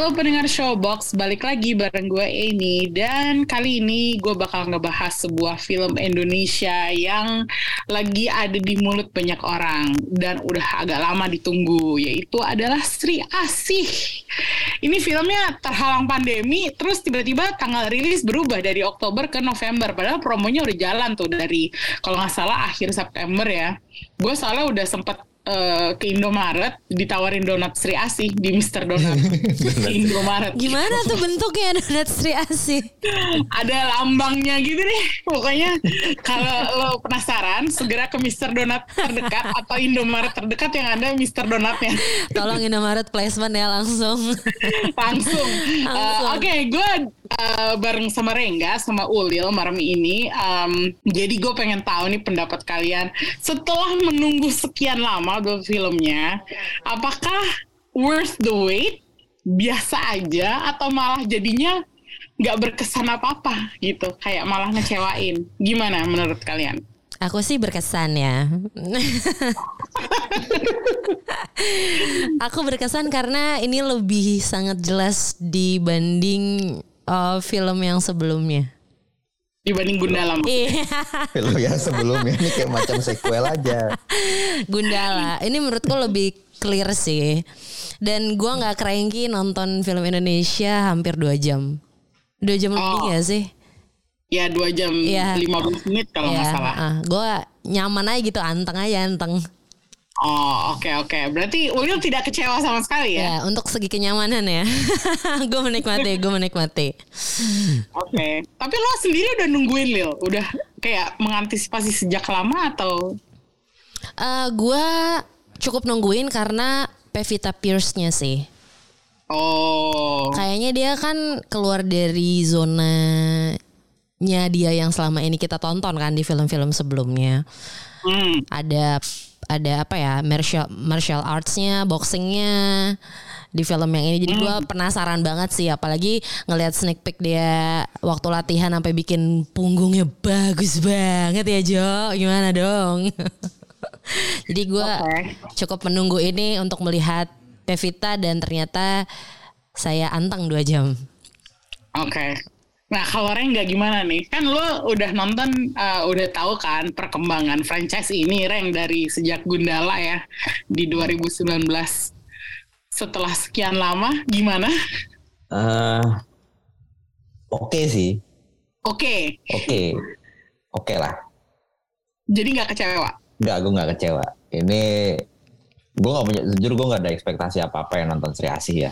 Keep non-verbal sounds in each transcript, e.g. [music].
Halo pendengar Showbox, balik lagi bareng gue Amy dan kali ini gue bakal ngebahas sebuah film Indonesia yang lagi ada di mulut banyak orang dan udah agak lama ditunggu yaitu adalah Sri Asih. Ini filmnya terhalang pandemi terus tiba-tiba tanggal rilis berubah dari Oktober ke November padahal promonya udah jalan tuh dari kalau nggak salah akhir September ya. Gue soalnya udah sempet uh, ke Indomaret ditawarin donat Sri Asih di Mister Donat [laughs] di Indomaret. Gimana tuh bentuknya [laughs] donat Sri Asih? Ada lambangnya gitu deh. Pokoknya kalau lo penasaran segera ke Mister Donat terdekat atau Indomaret terdekat yang ada Mister Donatnya. Tolong Indomaret placement ya langsung. [laughs] Langsung. Uh, Langsung. Oke, gue uh, bareng sama Rengga sama Ulil malam ini. Um, jadi gue pengen tahu nih pendapat kalian setelah menunggu sekian lama buat filmnya, apakah worth the wait? Biasa aja atau malah jadinya nggak berkesan apa-apa gitu, kayak malah ngecewain. Gimana menurut kalian? Aku sih berkesan ya. [laughs] Aku berkesan karena ini lebih sangat jelas dibanding uh, film yang sebelumnya. Dibanding Gundala. Iya, [laughs] film yang sebelumnya ini kayak macam sequel aja. Gundala. Ini menurutku lebih clear sih. Dan gua nggak cranky nonton film Indonesia hampir dua jam. Dua jam lebih ya sih? Ya dua jam Iya. 15 menit kalau nggak Ya, salah. gue nyaman aja gitu, anteng aja anteng. Oh oke oke. Berarti Ulil tidak kecewa sama sekali ya? Ya, untuk segi kenyamanan ya. [laughs] gue menikmati, gue menikmati. Oke. Tapi lo sendiri udah nungguin Lil? Udah kayak mengantisipasi sejak lama atau? Eh gue cukup nungguin karena Pevita Pierce-nya sih. Oh. Kayaknya dia kan keluar dari zonanya dia yang selama ini kita tonton kan di film-film sebelumnya. Hmm. Ada ada apa ya martial martial arts-nya, boxingnya di film yang ini. Jadi gue penasaran banget sih, apalagi ngelihat sneak peek dia waktu latihan sampai bikin punggungnya bagus banget ya Jo. Gimana dong? [laughs] Jadi gue Oke. cukup menunggu ini untuk melihat Pevita dan ternyata saya anteng dua jam. Oke. Nah kalau Reng nggak gimana nih? Kan lo udah nonton, uh, udah tahu kan perkembangan franchise ini Reng dari sejak Gundala ya di 2019. Setelah sekian lama, gimana? Eh, Oke sih, Oke. oke, oke lah. Jadi nggak kecewa? Enggak, gue nggak kecewa. Ini gue nggak punya, jujur gue nggak ada ekspektasi apa apa yang nonton Sri Asih ya.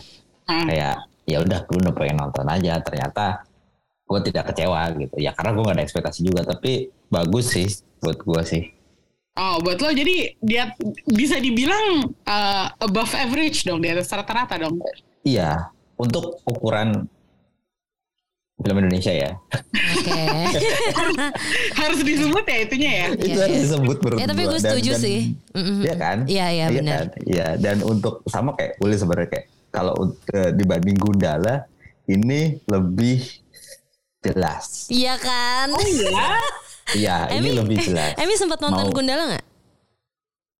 Hmm. Kayak ya udah gue udah pengen nonton aja. Ternyata gue tidak kecewa gitu. Ya karena gue nggak ada ekspektasi juga. Tapi bagus sih buat gue sih. Oh, buat lo jadi dia bisa dibilang uh, above average dong, di atas rata-rata dong. Iya, untuk ukuran film Indonesia ya. Oke. [laughs] Harus disebut ya itunya ya. itu Iya, harus iya. disebut menurut Ya, tapi gua. gue setuju sih. Mm-mm. Iya kan? Iya, iya, benar. kan? Iya, dan untuk sama kayak Uli sebenarnya kayak kalau eh, dibanding Gundala ini lebih jelas. Iya kan? Ya, [laughs] Iya, ini Emi- lebih eh, jelas. Emi sempat nonton Mau. Gundala nggak?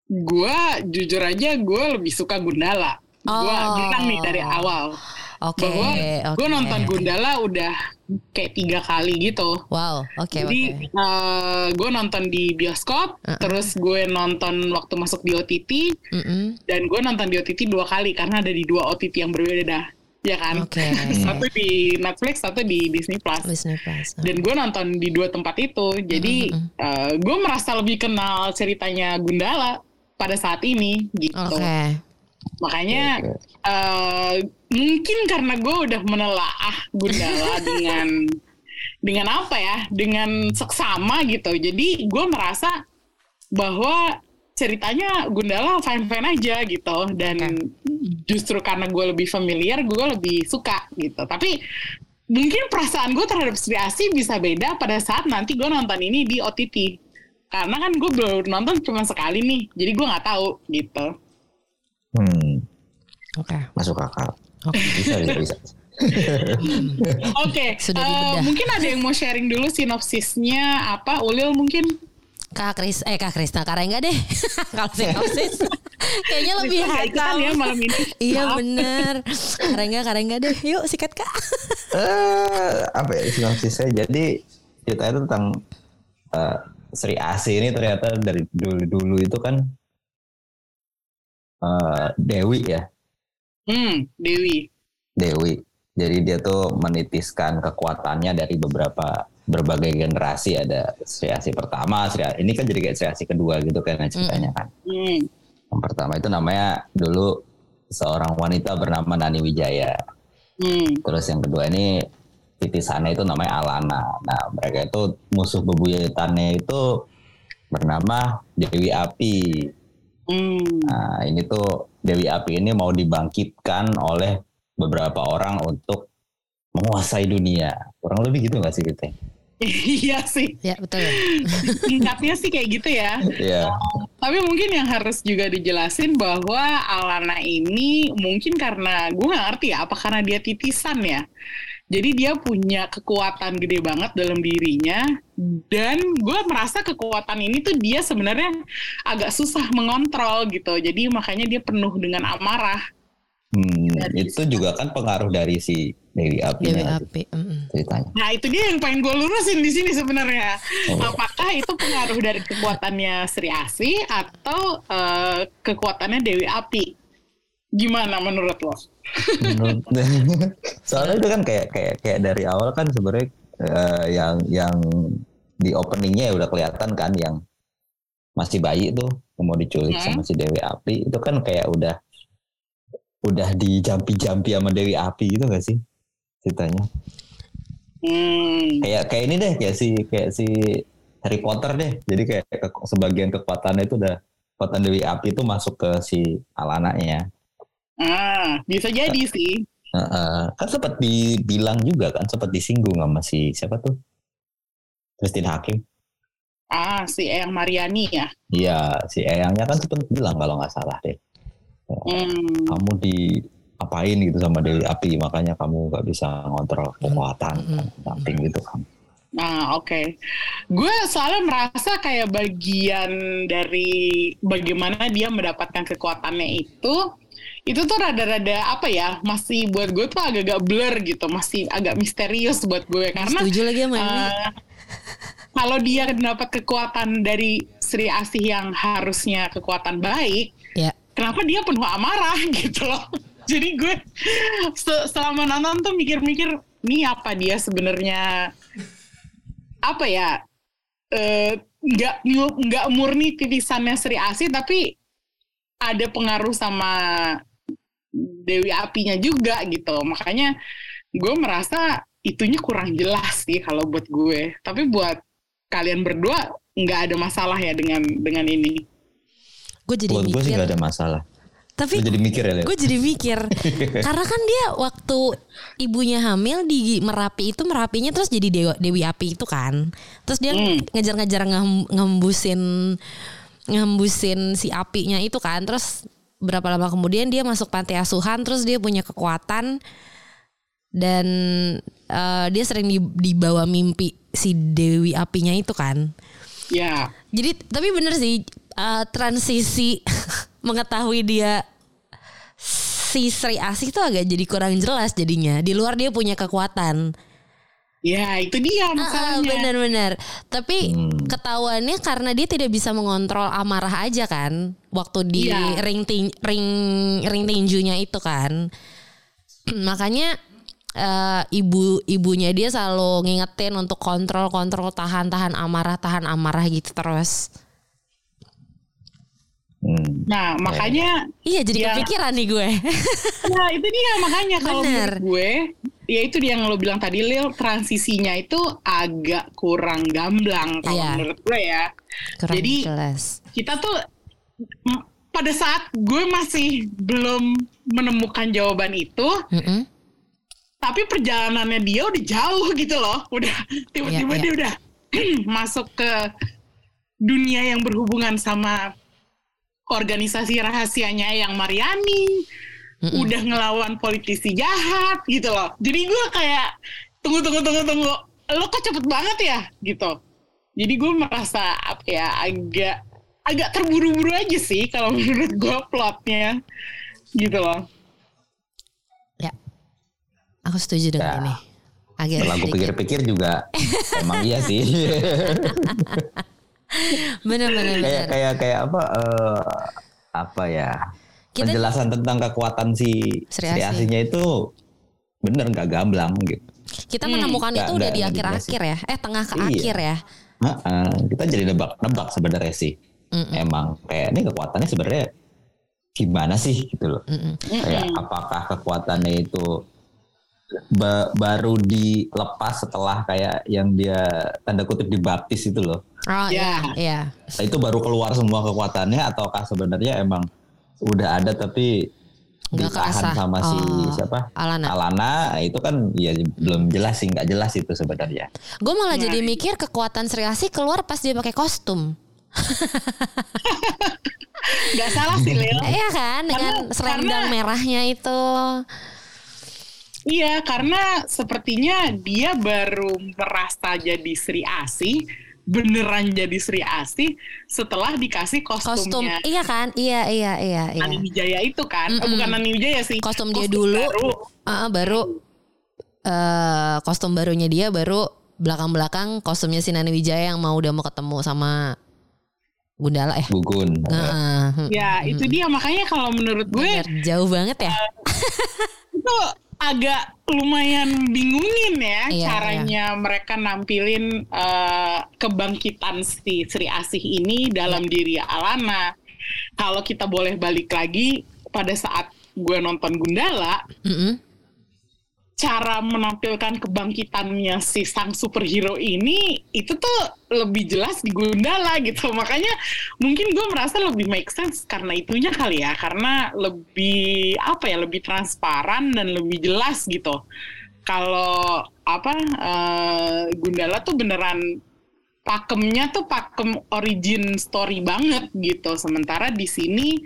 gue jujur aja gue lebih suka Gundala. Gue Oh. bilang nih dari awal Oke, bahwa oke. gue nonton Gundala udah kayak tiga kali gitu. Wow, oke Jadi oke. gue nonton di bioskop, Uh-uh. terus gue nonton waktu masuk di OTT, Mm-mm. dan gue nonton di OTT dua kali karena ada di dua OTT yang berbeda, ya kan? Oke. [laughs] satu di Netflix, satu di Disney Plus. Disney Plus. Dan gue nonton di dua tempat itu, jadi gue merasa lebih kenal ceritanya Gundala pada saat ini gitu. Oke. Makanya Oke. eh, mungkin karena gue udah menelaah Gundala [laughs] dengan dengan apa ya, dengan seksama gitu. Jadi gue merasa bahwa ceritanya Gundala fine aja gitu dan justru karena gue lebih familiar gue lebih suka gitu. Tapi mungkin perasaan gue terhadap Sri Asih bisa beda pada saat nanti gue nonton ini di OTT karena kan gue baru nonton cuma sekali nih jadi gue nggak tahu gitu Hmm, Oke. masuk akal. Oke. Bisa, bisa, bisa. oke Sudah eh, dibedah. mungkin ada yang mau sharing dulu sinopsisnya apa Ulil mungkin Kak Kris, eh Kak Krisna, Kak Rengga deh. [laughs] Kalau sinopsis, kayaknya lebih ikutan hakam. ya malam ini Iya Maaf. bener. Kak Rengga, Kak Rengga deh. Yuk sikat Kak. [laughs] eh apa ya sinopsisnya jadi ceritanya itu tentang eh, Sri Asih ini ternyata dari dulu dulu itu kan eh, Dewi ya hmm Dewi Dewi jadi dia tuh menitiskan kekuatannya dari beberapa berbagai generasi ada Sri Asih pertama Sri ini kan jadi kayak Sri Asih kedua gitu kan ceritanya kan hmm. yang pertama itu namanya dulu seorang wanita bernama Nani Wijaya Hmm. Terus yang kedua ini titisannya itu namanya Alana. Nah mereka itu musuh bebuyutannya itu bernama Dewi Api. Hmm. Nah ini tuh Dewi Api ini mau dibangkitkan oleh beberapa orang untuk menguasai dunia. Kurang lebih gitu gak sih kita? [laughs] iya sih Ya betul. [laughs] singkatnya sih kayak gitu ya Iya. Tapi mungkin yang harus juga dijelasin bahwa Alana ini mungkin karena gue nggak ngerti ya, apa karena dia titisan ya. Jadi dia punya kekuatan gede banget dalam dirinya dan gue merasa kekuatan ini tuh dia sebenarnya agak susah mengontrol gitu. Jadi makanya dia penuh dengan amarah. Hmm, Dari itu juga kan pengaruh dari si Dewi Api Dewi Api. ceritanya. Nah itu dia yang pengen gue lurusin di sini sebenarnya. Oh. Apakah itu pengaruh dari kekuatannya Sri Asi atau eh, kekuatannya Dewi Api? Gimana menurut lo? Menurut [laughs] soalnya itu kan kayak kayak kayak dari awal kan sebenarnya eh, yang yang di openingnya ya udah kelihatan kan yang masih bayi tuh mau diculik Hmm. sama si Dewi Api itu kan kayak udah udah dijampi-jampi sama Dewi Api gitu gak sih ceritanya Hmm. kayak kayak ini deh kayak si kayak si Harry Potter deh jadi kayak ke- sebagian kekuatannya itu udah kekuatan Dewi Api itu masuk ke si Alananya Ah, bisa jadi sih. Heeh. kan sempat dibilang juga kan sempat disinggung sama si siapa tuh Christine Hakim Ah, si Eyang Mariani ya. iya si Eyangnya kan sempat bilang kalau nggak salah deh Hmm. kamu di apain gitu sama Dewi Api makanya kamu nggak bisa ngontrol kekuatan Mm-mm. something gitu kan Nah, oke. Gue soalnya merasa kayak bagian dari bagaimana dia mendapatkan kekuatannya itu, itu tuh rada-rada apa ya, masih buat gue tuh agak-agak blur gitu, masih agak misterius buat gue karena Setuju lagi sama ini. eh, kalau dia dapat kekuatan dari Sri Asih yang harusnya kekuatan baik, Ya. Kenapa dia penuh amarah [laughs] gitu loh. Jadi gue se- selama nonton tuh mikir-mikir, ini apa dia sebenarnya apa ya eh, nggak nggak murni titisannya Sri Asih tapi ada pengaruh sama Dewi Apinya juga gitu. Makanya gue merasa itunya kurang jelas sih kalau buat gue. Tapi buat kalian berdua nggak ada masalah ya dengan dengan ini. Gue jadi buat gue sih mikir. nggak ada masalah. Tapi Lu jadi mikir ya gue jadi mikir. [laughs] Karena kan dia waktu ibunya hamil di merapi itu merapinya terus jadi dewa, dewi api itu kan. Terus dia Hmm. ngejar-ngejar ngem- ngembusin ngembusin si apinya itu kan. Terus berapa lama kemudian dia masuk panti asuhan terus dia punya kekuatan. Dan eh, dia sering di- dibawa mimpi si dewi apinya itu kan. Ya, jadi tapi bener sih eh, transisi [laughs] mengetahui dia si Sri Asih itu agak jadi kurang jelas jadinya. Di luar dia punya kekuatan. ya itu dia Ah, masalahnya. Bener-bener. Tapi Hmm. ketahuannya karena dia tidak bisa mengontrol amarah aja kan. Waktu di Iya. ring tin- ring ring tinjunya itu kan. [clears throat] Makanya eh, ibu ibunya dia selalu ngingetin untuk kontrol kontrol tahan tahan amarah tahan amarah gitu terus. Hmm. Nah, makanya Iya jadi Ya. kepikiran nih gue. [laughs] Nah itu dia makanya kalau menurut gue ya itu dia yang lo bilang tadi Lil transisinya itu agak kurang gamblang kalau Iya. menurut gue ya Kurang Jadi, jelas. kita tuh pada saat gue masih belum menemukan jawaban itu Mm-mm. tapi perjalanannya dia udah jauh gitu loh udah tiba-tiba Iya, iya. dia udah [clears throat] masuk ke dunia yang berhubungan sama organisasi rahasianya yang Mariani, Mm-mm. udah ngelawan politisi jahat gitu loh. Jadi gue kayak tunggu tunggu tunggu tunggu, lo kok cepet banget ya gitu. Jadi gue merasa apa ya agak agak terburu-buru aja sih kalau [laughs] menurut gue plotnya gitu loh. Ya. Aku setuju dengan Ya. ini. Agak Setelah gue pikir-pikir juga [laughs] emang iya sih. [laughs] [laughs] Bener bener kayak kayak kayak apa eh, apa ya Kita- penjelasan tentang kekuatan si Sri Sri Asih. Asihnya itu bener nggak gamblang gitu. Kita Hmm. menemukan Nggak- itu udah di akhir-akhir ya. Eh tengah ke Iya. akhir ya. Heeh, kita jadi nebak-nebak sebenarnya sih. Mm-mm. Emang kayak ini kekuatannya sebenarnya gimana sih gitu loh. Mm-mm. Kayak apakah kekuatannya itu ba- baru dilepas setelah kayak yang dia tanda kutip dibaptis itu loh. Oh iya, Ya. iya. Nah, itu baru keluar semua kekuatannya ataukah sebenarnya emang udah ada tapi Nggak ditahan sama si Oh, siapa Alana. Alana itu kan ya belum jelas sih nggak jelas itu sebenarnya Gue malah Nah. jadi mikir kekuatan Sri Asih keluar pas dia pakai kostum. [laughs] Gak salah sih Leo. Iya kan dengan Karena- karena- merahnya itu. Iya, karena sepertinya dia baru merasa jadi Sri Asih, beneran jadi Sri Asih setelah dikasih Kostum. kostumnya Iya kan? Iya iya iya iya. Nani Wijaya itu kan. Eh, Mm-mm. bukan Nani Wijaya sih. Kostum dia dulu. baru. Ah, baru eh kostum barunya dia baru belakang-belakang kostumnya si Nani Wijaya yang mau udah mau ketemu sama Gundala ya. gugun Nah, hmm, Ya, itu dia makanya kalau menurut gue bener. jauh banget ya. [laughs] itu agak lumayan bingungin ya Iya, caranya mereka nampilin eh, kebangkitan si Sri Asih ini dalam diri Alana. Kalau kita boleh balik lagi pada saat gue nonton Gundala, Mm-mm. Cara menampilkan kebangkitannya si sang superhero ini itu tuh lebih jelas di Gundala gitu. Makanya mungkin gue merasa lebih make sense karena itunya kali ya. Karena lebih apa ya lebih transparan dan lebih jelas gitu. Kalau apa eh, Gundala tuh beneran pakemnya tuh pakem origin story banget gitu. Sementara di sini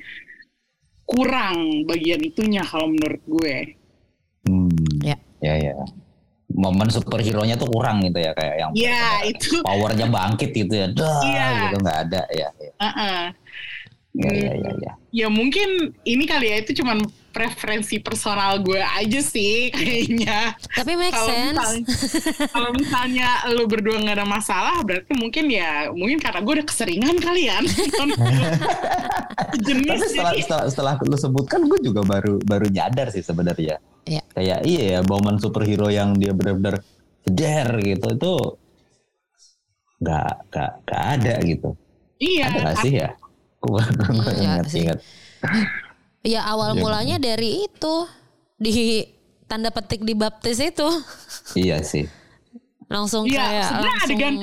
kurang bagian itunya kalau menurut gue. Ya. ya ya momen superhero nya tuh kurang gitu ya kayak yang ya itu powernya bangkit gitu ya dah Iya. gitu nggak ada ya ya Uh-uh. ya ya ya, ya. Ya mungkin ini kali ya itu cuman preferensi personal gue aja sih [laughs] kayaknya. Tapi make Kalau sense. misalnya, kalau misalnya lu berdua nggak ada masalah, berarti mungkin ya mungkin karena gue udah keseringan kali ya. [laughs] Jenis tapi setelah, jadi setelah setelah lu sebutkan gue juga baru baru nyadar sih sebenarnya Iya. kayak iya ya momen superhero yang dia benar-benar jeder gitu itu nggak nggak nggak ada gitu iya. ada nggak sih ya gue Enggak ingat sih. ingat Ya awal Iya. mulanya dari itu di tanda petik di baptis itu [laughs] iya sih langsung Iya, kayak langsung adegan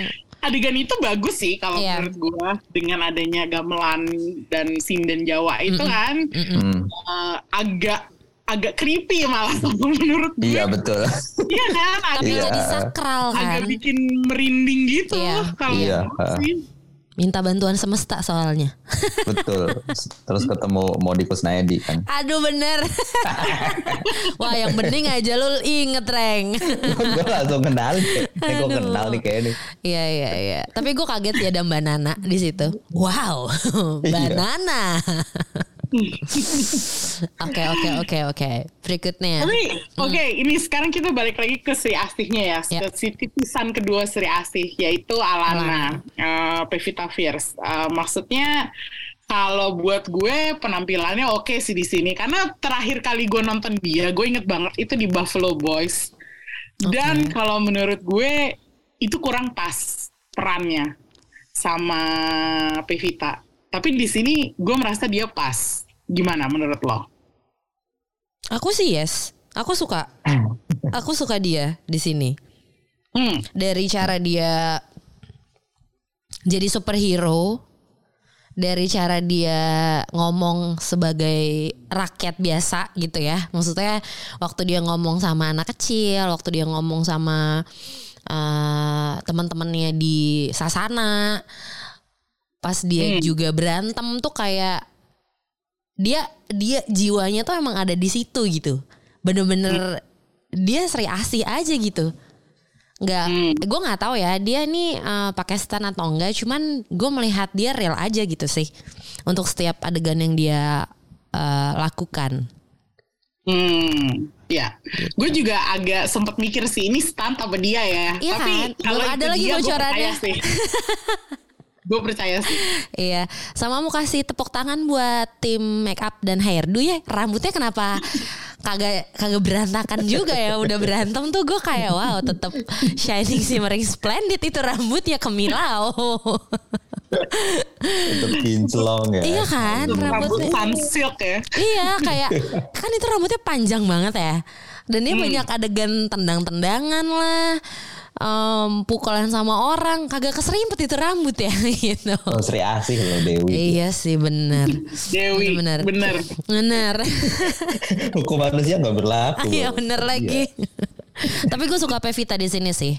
adegan itu bagus sih kalau Iya. menurut gue dengan adanya gamelan dan sinden Jawa itu kan Hmm. eh, agak agak creepy malah [laughs] menurut gue. iya betul Iya kan, tapi agak Iya. jadi sakral kan. agak bikin merinding gitu Iya. kalau Iya. sih. Minta bantuan semesta soalnya. [laughs] betul terus ketemu mau di Kusnaedi kan Aduh bener. [laughs] Wah yang bening aja lu inget Reng. [laughs] gue langsung kenal nih gue kenal nih kayak ini Iya iya iya. Tapi gue kaget ya ada Mbak Nana di situ. Wow, Mbak Iya. Nana. [laughs] Oke oke oke oke. Berikutnya. Tapi oke, ini sekarang kita balik lagi ke Sri Asihnya ya, Ya. ke si titisan kedua Sri Asih yaitu Alana, eh, Pevita Fierce. Eh, maksudnya kalau buat gue penampilannya oke sih di sini karena terakhir kali gue nonton dia, gue inget banget itu di Buffalo Boys. Dan Oke. kalau menurut gue itu kurang pas perannya sama Pevita. Tapi di sini gue merasa dia pas. Gimana menurut lo? Aku sih yes. Aku suka. Aku suka dia di sini. Hmm, Dari cara dia jadi superhero, dari cara dia ngomong sebagai rakyat biasa gitu ya. Maksudnya waktu dia ngomong sama anak kecil, waktu dia ngomong sama eh, teman-temannya di Sasana, pas dia Hmm. juga berantem tuh kayak dia dia jiwanya tuh emang ada di situ gitu bener-bener dia Sri Asih aja gitu nggak Hmm. gue nggak tahu ya dia nih eh, pakai stand atau enggak cuman gue melihat dia real aja gitu sih untuk setiap adegan yang dia eh, lakukan Hmm, ya. Gue juga agak sempat mikir sih ini stunt apa dia ya. Iya Tapi kan? kalau ada lagi bocorannya. sih. [laughs] gue percaya sih. [laughs] Iya, sama mau kasih tepuk tangan buat tim make up dan hairdo ya. Rambutnya kenapa [laughs] kagak kagak berantakan juga ya? Udah berantem tuh gue kayak wow, tetap shining shimmering splendid itu rambutnya kemilau. Itu kinclong ya. iya kan, Rambut rambutnya. sun silk ya. Iya, kayak kan itu rambutnya panjang banget ya. Dan dia banyak adegan tendang-tendangan lah. Em, pukulan sama orang kagak keserimpet itu rambut ya [laughs] gitu. Oh, Sri Asih loh Dewi. Iya sih bener Dewi, Bener. bener. Bener [laughs] Hukum manusia nggak berlaku. Iya bener lagi. [laughs] Tapi gue suka Pevita di sini sih.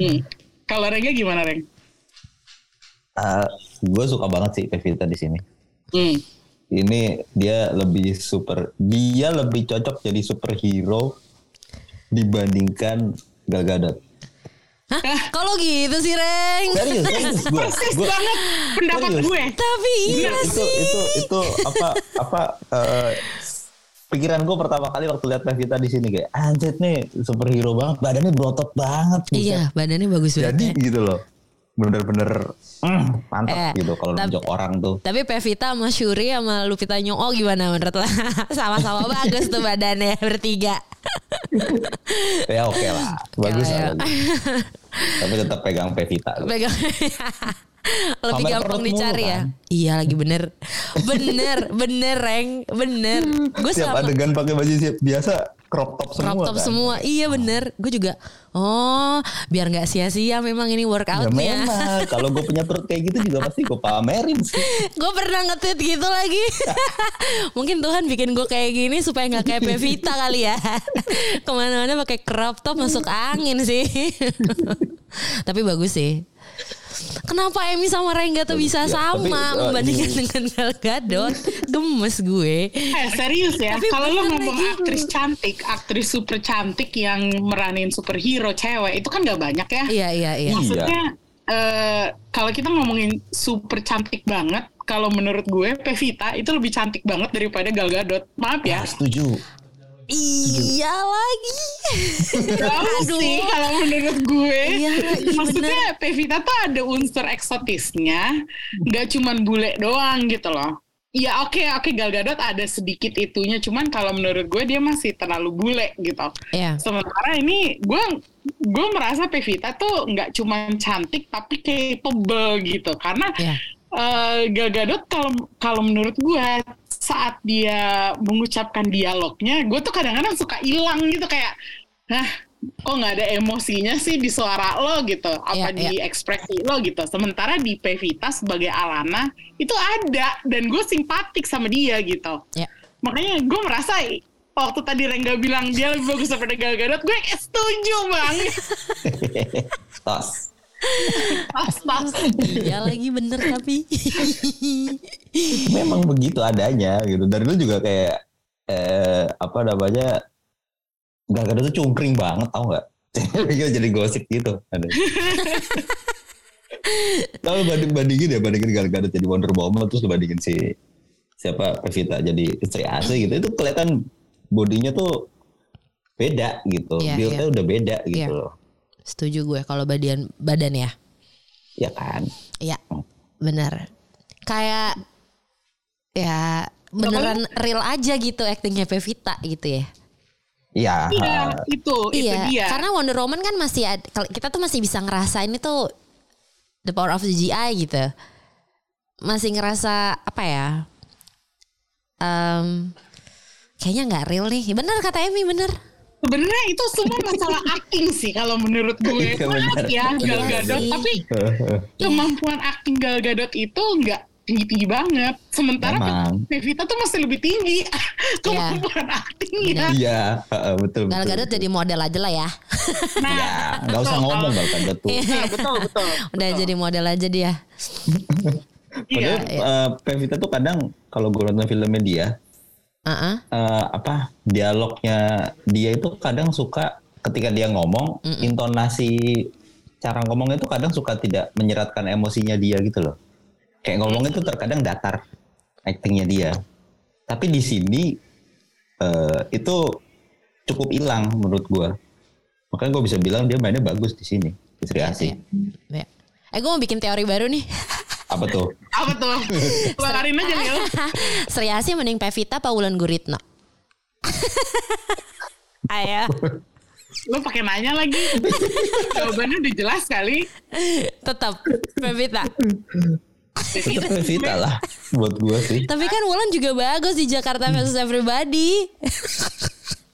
Hmm. Kalau Rengga gimana Reng? gue suka banget sih Pevita di sini. Hmm. Ini dia lebih super, dia lebih cocok jadi superhero dibandingkan Gal Gadot. Hah? Kalau gitu sih Reng? Serius, serius gue. Persis banget pendapat serius. gue. Tapi iya itu sih. itu itu apa apa eh, pikiran gue pertama kali waktu lihat Pevita di sini kayak anjir nih superhero banget badannya berotot banget buset. Iya badannya bagus banget. jadi ya. gitu loh bener-bener mm, mantap Eh, gitu kalau nunjuk orang tuh Tapi Pevita sama Shuri sama Lupita Nyong'o gimana menurut lo? [laughs] Sama-sama bagus tuh badannya bertiga. [laughs] ya oke lah bagus ya. bagus. tapi tetap pegang Pevita Pegang. [laughs] Lebih Pamer gampang mulu, dicari ya. kan? Iya lagi bener. Bener, bener Reng. Bener. [laughs] Gue tiap sama adegan pakai baju siap biasa crop top semua crop top kan? semua. Iya bener. Gue juga. Oh biar nggak sia-sia memang ini ya workoutnya. memang kalau gue punya perut kayak gitu juga pasti gue pamerin sih [laughs] gue pernah nge-tweet gitu lagi [laughs] mungkin Tuhan bikin gue kayak gini supaya nggak kayak Pevita kali ya [laughs] ke mana-mana pakai crop top masuk angin sih tapi bagus sih Kenapa Emi sama Rengga tuh bisa Ya, tapi, sama uh, membandingkan ini- dengan Gal Gadot? Gemes gue. Eh serius ya, Tapi kalau lo ngomong gitu. aktris cantik, aktris super cantik yang meranin superhero cewek, itu kan gak banyak ya. Iya iya iya. Maksudnya eh, kalau kita ngomongin super cantik banget, kalau menurut gue Pevita itu lebih cantik banget daripada Gal Gadot. Maaf ya. Ah, setuju Iya lagi. Jauh [laughs] sih kalau menurut gue. Iya lagi, Maksudnya Pevita tuh ada unsur eksotisnya, nggak cuman bule doang gitu loh. Ya oke oke Gal Gadot ada sedikit itunya, cuman kalau menurut gue dia masih terlalu bule gitu. Iya. Sementara ini gue gue merasa Pevita tuh nggak cuman cantik tapi capable gitu karena Iya. eh, Gal Gadot kalau kalau menurut gue saat dia mengucapkan dialognya, gue tuh kadang-kadang suka hilang gitu kayak, nah kok nggak ada emosinya sih di suara lo gitu, apa Iya, di ekspresi lo gitu. Sementara di Pevita sebagai Alana itu ada dan gue simpatik sama dia gitu. Iya. Makanya gue merasa waktu tadi Rengga bilang dia lebih bagus daripada Gal Gadot, gue kayak setuju banget. [laughs] Pas, pas. Iya lagi bener tapi. memang begitu adanya gitu dari dulu juga kayak eh, apa namanya Gal Gadot tuh cungkring banget tau nggak Gitu, [laughs] jadi gosip gitu ada kalau banding bandingin ya bandingin Gal Gadot jadi Wonder Woman terus bandingin si siapa Pevita jadi istri asli gitu itu kelihatan bodinya tuh beda gitu Iya, build-nya iya. udah beda gitu Iya. loh Setuju gue kalau badan badan ya. ya kan Iya, benar. Kayak ya beneran real aja gitu aktingnya Pevita gitu ya. iya Iya, itu, itu iya, dia. karena Wonder Woman kan masih ad- kalau kita tuh masih bisa ngerasain itu the power of the GI gitu. Masih ngerasa apa ya? Em, kayaknya nggak real nih. Bener kata Emi, bener. Sebenarnya itu semua masalah acting sih kalau menurut gue. Iya, Maaf ya Gal Iya Gadot, tapi [laughs] kemampuan acting Gal Gadot itu nggak tinggi-tinggi banget. Sementara. Pevita tuh masih lebih tinggi [laughs] kemampuan aktingnya. Iya, [laughs] heeh, betul. Gal betul. Gadot jadi model aja lah ya. Nah, Ya, nggak usah betul. ngomong Gal Gadot tuh. Iya, betul betul. Udah betul. jadi model aja dia. Iya. Padahal eh, Pevita tuh kadang kalau gue nonton filmnya dia, Heeh. eh, apa dialognya dia itu kadang suka ketika dia ngomong intonasi cara ngomongnya itu kadang suka tidak menyeratkan emosinya dia gitu loh kayak ngomongnya itu terkadang datar actingnya dia tapi di sini eh, itu cukup hilang menurut gua makanya gue bisa bilang dia mainnya bagus di sini di Sri Asih Ya. Eh gue mau bikin teori baru nih. [laughs] apa tuh Apa tuh? Keluarin aja nih. [laughs] Sri Asih mending Pevita apa Wulan Guritno? [laughs] Ayo. Lo pakai nanya lagi. Jawabannya udah jelas kali. Tetap Pevita. tetap Pevita lah buat gua sih Tapi kan Wulan juga bagus di Jakarta versus Everybody. [laughs]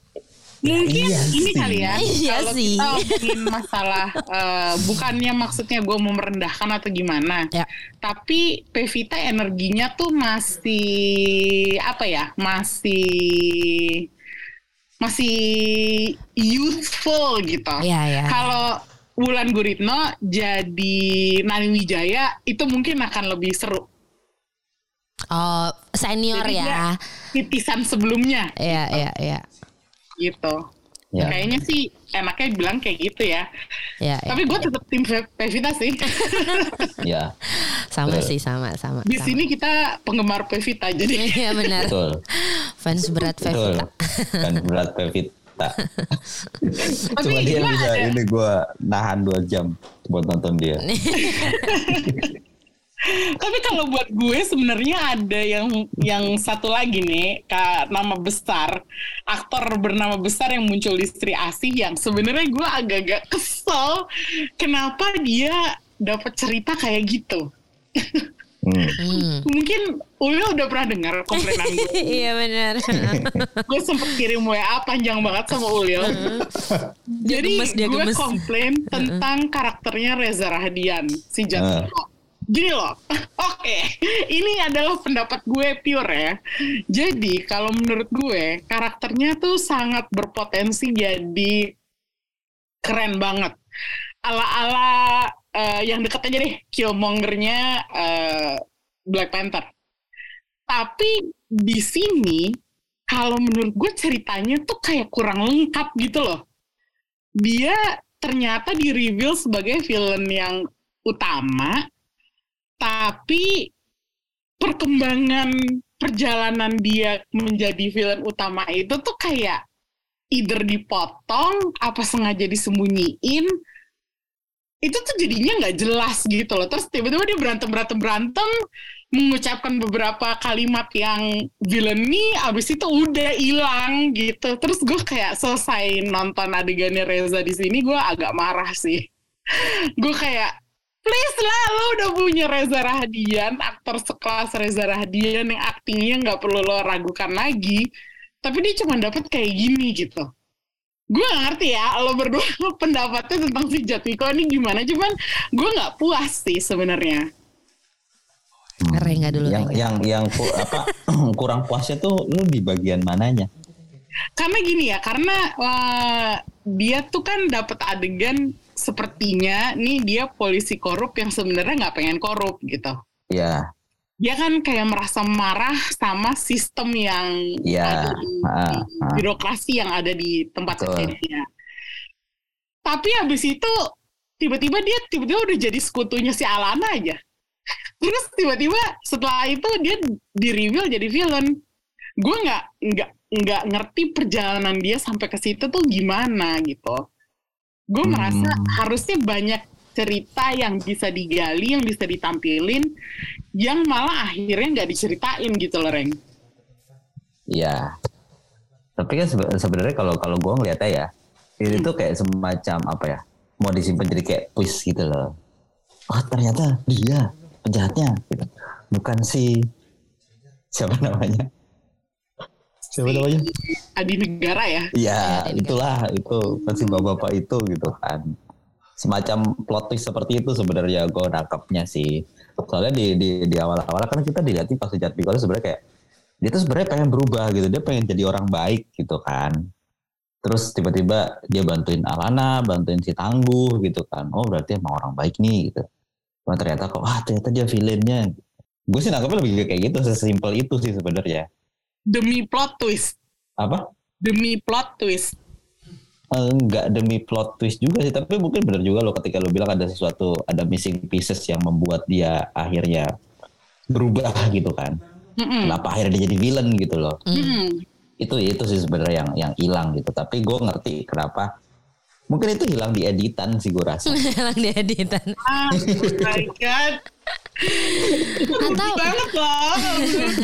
Mungkin Iya ini sih. kali ya. Iya kalau sih. kita ngomongin masalah eh, bukannya maksudnya gue mau merendahkan atau gimana. Ya. Tapi Pevita energinya tuh masih apa ya? Masih masih youthful gitu. Iya, iya. Kalau Wulan Guritno jadi Nani Wijaya itu mungkin akan lebih seru. Oh senior Jadi ya. titisan sebelumnya Iya iya iya. Gitu. Ya. Kayaknya sih enaknya bilang kayak gitu ya. Iya. iya. Tapi gue tetap tim Pe- Pevita sih. [laughs] ya Sama Betul. sih sama sama. Di sama. sini kita penggemar Pevita jadi Iya benar. betul Fans berat betul Pevita. kan berat Pevita Cuma dia bisa ada- ini gue nahan dua jam buat nonton dia. [laughs] Tapi kalau buat gue sebenarnya ada yang yang satu lagi nih, kak nama besar aktor bernama besar yang muncul di Sri Asih yang sebenarnya gue agak-agak kesel kenapa dia dapat cerita kayak gitu. Hmm. [laughs] Mungkin Ulil udah pernah dengar komplainan gue. [laughs] Iya benar. [laughs] gue sempet kirim WA panjang banget sama Ulil. Jadi gemes, dia gue komplain tentang karakternya Reza Rahadian si Jatiko. Gini loh, [laughs] oke, ini adalah pendapat gue pure ya. Jadi kalau menurut gue karakternya tuh sangat berpotensi jadi keren banget. Ala-ala eh, yang deket aja deh, Killmongernya eh, Black Panther. Tapi di sini kalau menurut gue ceritanya tuh kayak kurang lengkap gitu loh. Dia ternyata di reveal sebagai villain yang utama, tapi perkembangan perjalanan dia menjadi villain utama itu tuh kayak either dipotong apa sengaja disembunyiin itu tuh jadinya nggak jelas gitu loh. Terus tiba-tiba dia berantem berantem berantem mengucapkan beberapa kalimat yang villainy abis itu udah hilang gitu. Terus gue kayak selesai nonton adegannya Reza di sini gue agak marah sih. [laughs] Gue kayak please lah lo udah punya Reza Rahadian aktor sekelas Reza Rahadian yang aktingnya nggak perlu lo ragukan lagi tapi dia cuma dapat kayak gini gitu gue gak ngerti ya lo berdua [laughs] pendapatnya tentang si Jatwiko ini gimana cuman gue nggak puas sih sebenarnya Rengga dulu. Yang yang yang ku- apa [clears throat] kurang puasnya tuh lu di bagian mananya? karena gini ya karena eh, dia tuh kan dapat adegan sepertinya nih dia polisi korup yang sebenarnya nggak pengen korup gitu Ya, dia kan kayak merasa marah sama sistem yang ya. ada di, di ah. birokrasi yang ada di tempat kerjanya. Tapi habis itu tiba-tiba dia tiba-tiba udah jadi sekutunya si Alana aja. [laughs] Terus tiba-tiba setelah itu dia di reveal jadi villain. Gue nggak nggak nggak ngerti perjalanan dia sampai ke situ tuh gimana gitu. Gue Hmm. merasa harusnya banyak cerita yang bisa digali, yang bisa ditampilin, yang malah akhirnya nggak diceritain gitu loh, Reng. Iya. Tapi kan sebe- sebenarnya kalau kalau gua ngeliatnya ya, ini tuh kayak semacam apa ya? Mau disimpan jadi kayak twist gitu loh. Oh ternyata dia penjahatnya, gitu. bukan si siapa namanya? Siapa Si namanya? Adi Negara ya. Iya, itulah itu pasti bapak-bapak itu gitu kan. semacam plot twist seperti itu sebenarnya gue nangkapnya sih. Soalnya di di di awal-awal kan kita dilihat pas sejat itu sebenarnya kayak dia tuh sebenarnya pengen berubah gitu, dia pengen jadi orang baik gitu kan. Terus tiba-tiba dia bantuin Alana, bantuin si Tangguh gitu kan. Oh berarti emang orang baik nih gitu. Cuma ternyata kok, ah ternyata dia villainnya. Gue sih nangkapnya lebih kayak gitu, sesimpel itu sih sebenarnya. Demi plot twist. Apa? Demi plot twist. Enggak demi plot twist juga sih, tapi mungkin benar juga loh ketika lo bilang ada sesuatu, ada missing pieces yang membuat dia akhirnya berubah [laughs] gitu kan. Mm-mm. Kenapa akhirnya dia jadi villain gitu loh. Mm. Itu itu sih sebenarnya yang yang hilang gitu. Tapi gue ngerti kenapa. Mungkin itu hilang di editan sih gue rasa. [laughs] Hilang di editan. Ah, oh my god. Atau banget loh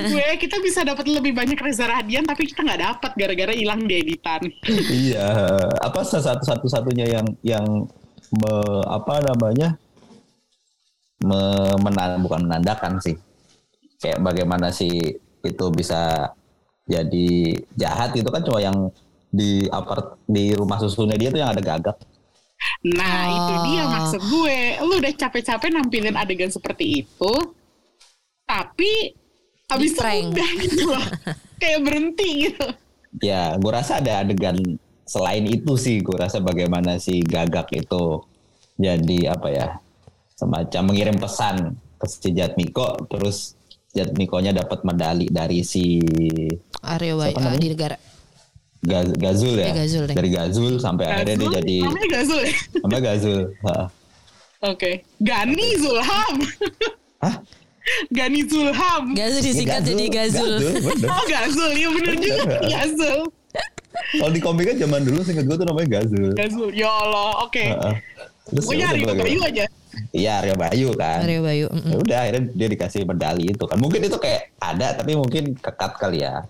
gue kita bisa dapat lebih banyak Reza Radian tapi kita nggak dapat gara-gara hilang di editan iya, apa satu satu satunya yang yang me, apa namanya me, menan, bukan menandakan sih. Kayak bagaimana sih itu bisa jadi jahat itu kan cuma yang di apart di rumah susunnya dia tuh yang ada gagak. nah Oh. itu dia maksud gue lu udah capek-capek nampilin adegan seperti itu tapi habis udah gitu loh [laughs] kayak berhenti gitu Ya, gue rasa ada adegan selain itu sih, gue rasa bagaimana si gagak itu jadi apa ya, semacam mengirim pesan ke si Jatmiko, terus Jatmikonya dapat medali dari si Aryo Bay- Siapa namanya? di negara. Gaz- Gazul ya, Ya, Gazul deh. dari Gazul sampai akhirnya dia Gazul, jadi namanya Gazul ya Gazul? Ha. oke Gani Zulham Hah? Gani Zulham Gazul disingkat Ya, jadi Gazul. bener. oh Gazul ya bener juga. Gazul Kalau di komiknya zaman dulu singkat gue tuh namanya Gazul. Gazul ya Allah oke. Terus pokoknya ya Aryo udah Bayu aja Iya Aryo Bayu kan. Aryo Bayu. mm-mm. ya udah akhirnya dia dikasih medali itu kan mungkin itu kayak ada tapi mungkin kekat kali ya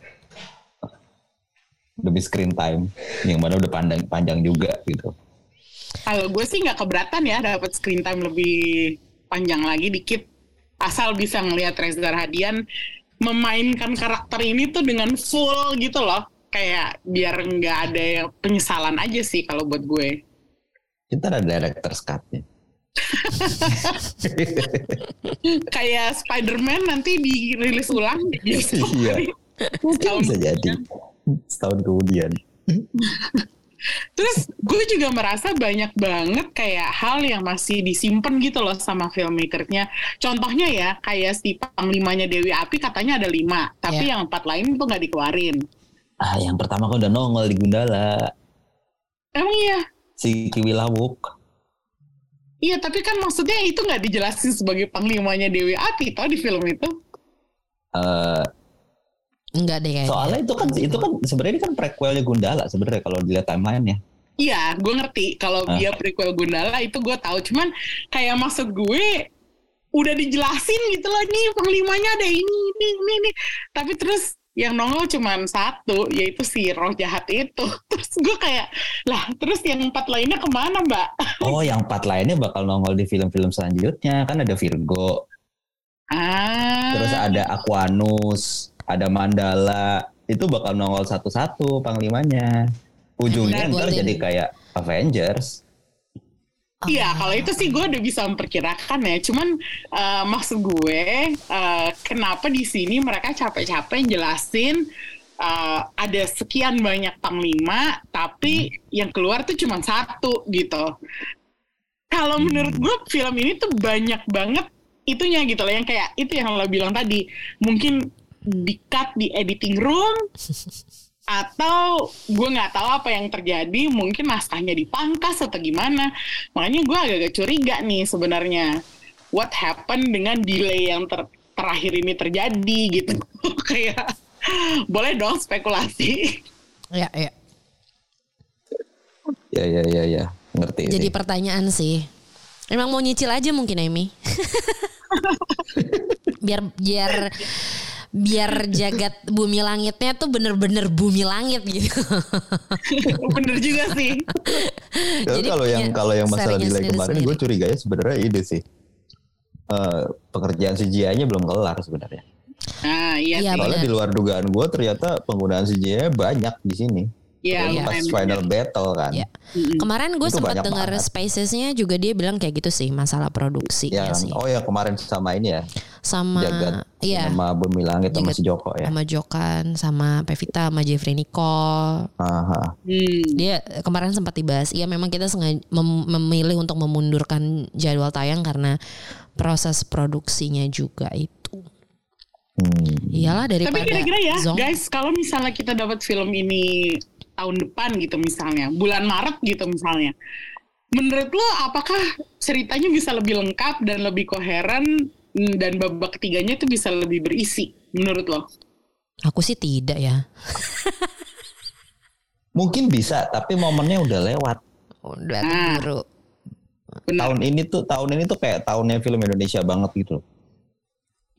demi screen time yang mana udah panjang panjang juga gitu. Kalau gue sih nggak keberatan ya dapat screen time lebih panjang lagi dikit. Asal bisa ngelihat Reza Rahadian memainkan karakter ini tuh dengan full gitu loh. Kayak biar nggak ada penyesalan aja sih kalau buat gue. Kita ada director's cut-nya kayak Spider-Man nanti dirilis ulang. Di. [laughs] Iya. mungkin bisa jadi setahun kemudian [laughs] Terus gue juga merasa banyak banget kayak hal yang masih disimpan gitu loh sama filmmakernya. Contohnya ya kayak si panglimanya Dewi Api katanya ada lima, tapi Ya. yang empat lain tuh nggak dikeluarin. ah yang pertama kan udah nongol di Gundala Emang iya? si Kiwi Lawuk Iya, tapi kan maksudnya itu nggak dijelasin sebagai panglimanya Dewi Api toh di film itu. Eh, Enggak deh kayaknya. soalnya itu kan itu kan sebenarnya ini kan prequelnya Gundala sebenarnya kalau dilihat timelinenya Iya, gue ngerti kalau Ah. dia prequel Gundala itu gue tahu. Cuman kayak maksud gue udah dijelasin gitu loh nih panglimanya ada ini ini ini, ini. Tapi terus yang nongol cuman satu yaitu si roh jahat itu. [laughs] Terus gue kayak lah terus yang empat lainnya ke mana mbak? [laughs] oh yang empat lainnya bakal nongol di film-film selanjutnya kan ada Virgo Ah. Terus ada Aquanus, ada Mandala, itu bakal nongol satu-satu panglimanya. Ujungnya Benar, ntar jadi kayak Avengers. Iya, kalau itu sih gue udah bisa memperkirakan ya. Cuman eh, maksud gue, eh, kenapa di sini mereka capek-capek jelasin eh, ada sekian banyak panglima, tapi yang keluar tuh cuma satu gitu. Kalau menurut gue film ini tuh banyak banget itunya gitu loh, yang kayak itu yang lo bilang tadi, mungkin di cut di editing room [laughs] atau gue nggak tahu apa yang terjadi mungkin naskahnya dipangkas atau gimana makanya gue agak-agak curiga nih sebenarnya what happened dengan delay yang ter- terakhir ini terjadi gitu [laughs] kayak boleh dong spekulasi Ya, ya. Ya ya ya ya, ngerti Jadi sih. pertanyaan sih. Emang mau nyicil aja mungkin Amy. [laughs] biar biar biar jagat bumi langitnya tuh bener-bener bumi langit gitu. [laughs] bener juga sih [laughs] Jadi kalau yang kalau yang masalah delay kemarin gue curiganya sebenarnya ide sih. Eh, pekerjaan CGI-nya belum kelar sebenarnya. nah iya Iya, Soalnya di luar dugaan gue ternyata penggunaan CGI banyak di sini. Iya, Itu pas final battle kan. Ya. Kemarin gue sempat dengar spacesnya juga dia bilang kayak gitu sih masalah produksi Ya, ya sih. oh ya kemarin sama ini ya, Sama Jagat iya sama Bumi Langit sama si Joko ya. sama Jokan sama Pevita sama Jeffrey Nicole. Aha. Hmm. Dia kemarin sempat dibahas. Iya memang kita sengaja mem- memilih untuk memundurkan jadwal tayang karena proses produksinya juga itu. Hmm. Iyalah daripada Tapi kira-kira ya, Zong. guys, kalau misalnya kita dapat film ini tahun depan gitu misalnya, bulan Maret gitu misalnya, menurut lo apakah ceritanya bisa lebih lengkap dan lebih koheren mm, dan babak ketiganya itu bisa lebih berisi menurut lo? Aku sih tidak ya. [laughs] Mungkin bisa, tapi momennya udah lewat. Udah Ah. keburu. Benar. Tahun ini tuh tahun ini tuh kayak tahunnya film Indonesia banget gitu.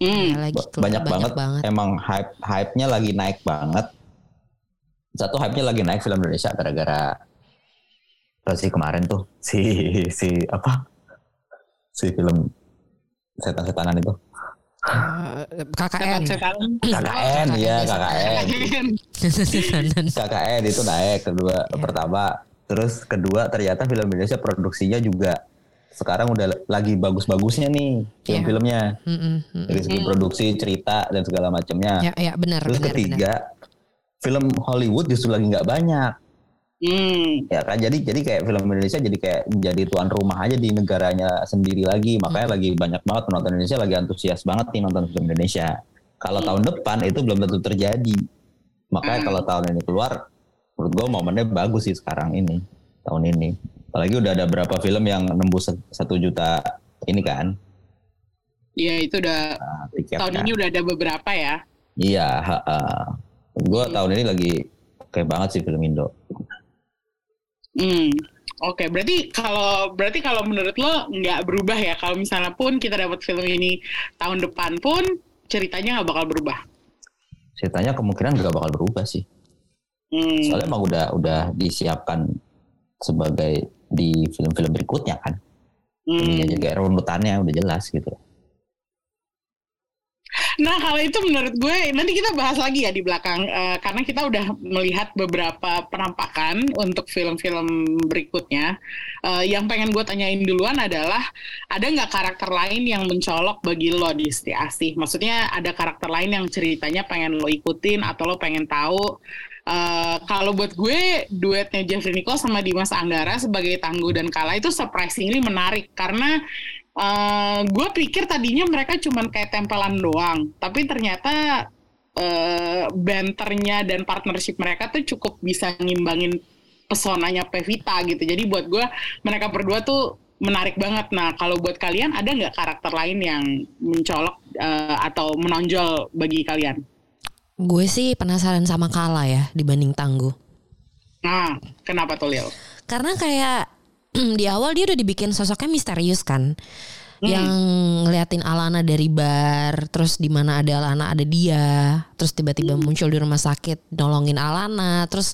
Hmm. Ya, lagi Ba- keluar banyak, banget, emang hype hype-nya lagi naik banget. Satu hype-nya lagi naik film Indonesia gara-gara sih kemarin tuh. Si si apa? Si film setan-setanan itu. KKN. KKN ya KKN KKN. KKN itu naik kedua pertama. Terus kedua ternyata film Indonesia produksinya juga sekarang udah lagi bagus-bagusnya nih film-filmnya. Mm-mm, mm. dari segi produksi cerita dan segala macamnya. Ya, ya benar, terus benar, ketiga film Hollywood justru lagi nggak banyak. Hmm. ya kan jadi jadi kayak film Indonesia jadi kayak menjadi tuan rumah aja di negaranya sendiri lagi. Makanya lagi banyak banget penonton Indonesia lagi antusias banget nih nonton film Indonesia. Kalau tahun depan itu belum tentu terjadi. Makanya kalau tahun ini keluar menurut gue momennya bagus sih sekarang ini tahun ini. Apalagi udah ada berapa film yang nembus satu juta ini kan? Ya itu udah nah, tahun ini udah ada beberapa ya. iya gue tahun ini lagi kayak banget sih film Indo Hmm. Oke, berarti kalau berarti kalau menurut lo nggak berubah ya kalau misalnya pun kita dapat film ini tahun depan pun ceritanya nggak bakal berubah. ceritanya kemungkinan gak bakal berubah sih Hmm. soalnya emang udah udah disiapkan sebagai di film-film berikutnya kan Hmm. ininya juga runutannya udah jelas gitu Nah kalau itu menurut gue nanti kita bahas lagi ya di belakang eh, karena kita udah melihat beberapa penampakan untuk film-film berikutnya. Eh, yang pengen gue tanyain duluan adalah ada nggak karakter lain yang mencolok bagi lo di Siti Asih? Maksudnya ada karakter lain yang ceritanya pengen lo ikutin atau lo pengen tahu? Eh, kalau buat gue duetnya Jeffrey Nicole sama Dimas Anggara sebagai Tangguh dan Kala itu surprisingly menarik karena eh gue pikir tadinya mereka cuman kayak tempelan doang, tapi ternyata eh banternya dan partnership mereka tuh cukup bisa ngimbangin pesonanya Pevita gitu. Jadi buat gue mereka berdua tuh menarik banget. Nah kalau buat kalian ada nggak karakter lain yang mencolok eh, atau menonjol bagi kalian? Gue sih penasaran sama Kala ya dibanding Tangguh. Nah kenapa tuh Lil? Karena kayak [clears throat] di awal dia udah dibikin sosoknya misterius kan. Yang ngeliatin Alana dari bar, terus di mana ada Alana ada dia, terus tiba-tiba muncul di rumah sakit nolongin Alana, terus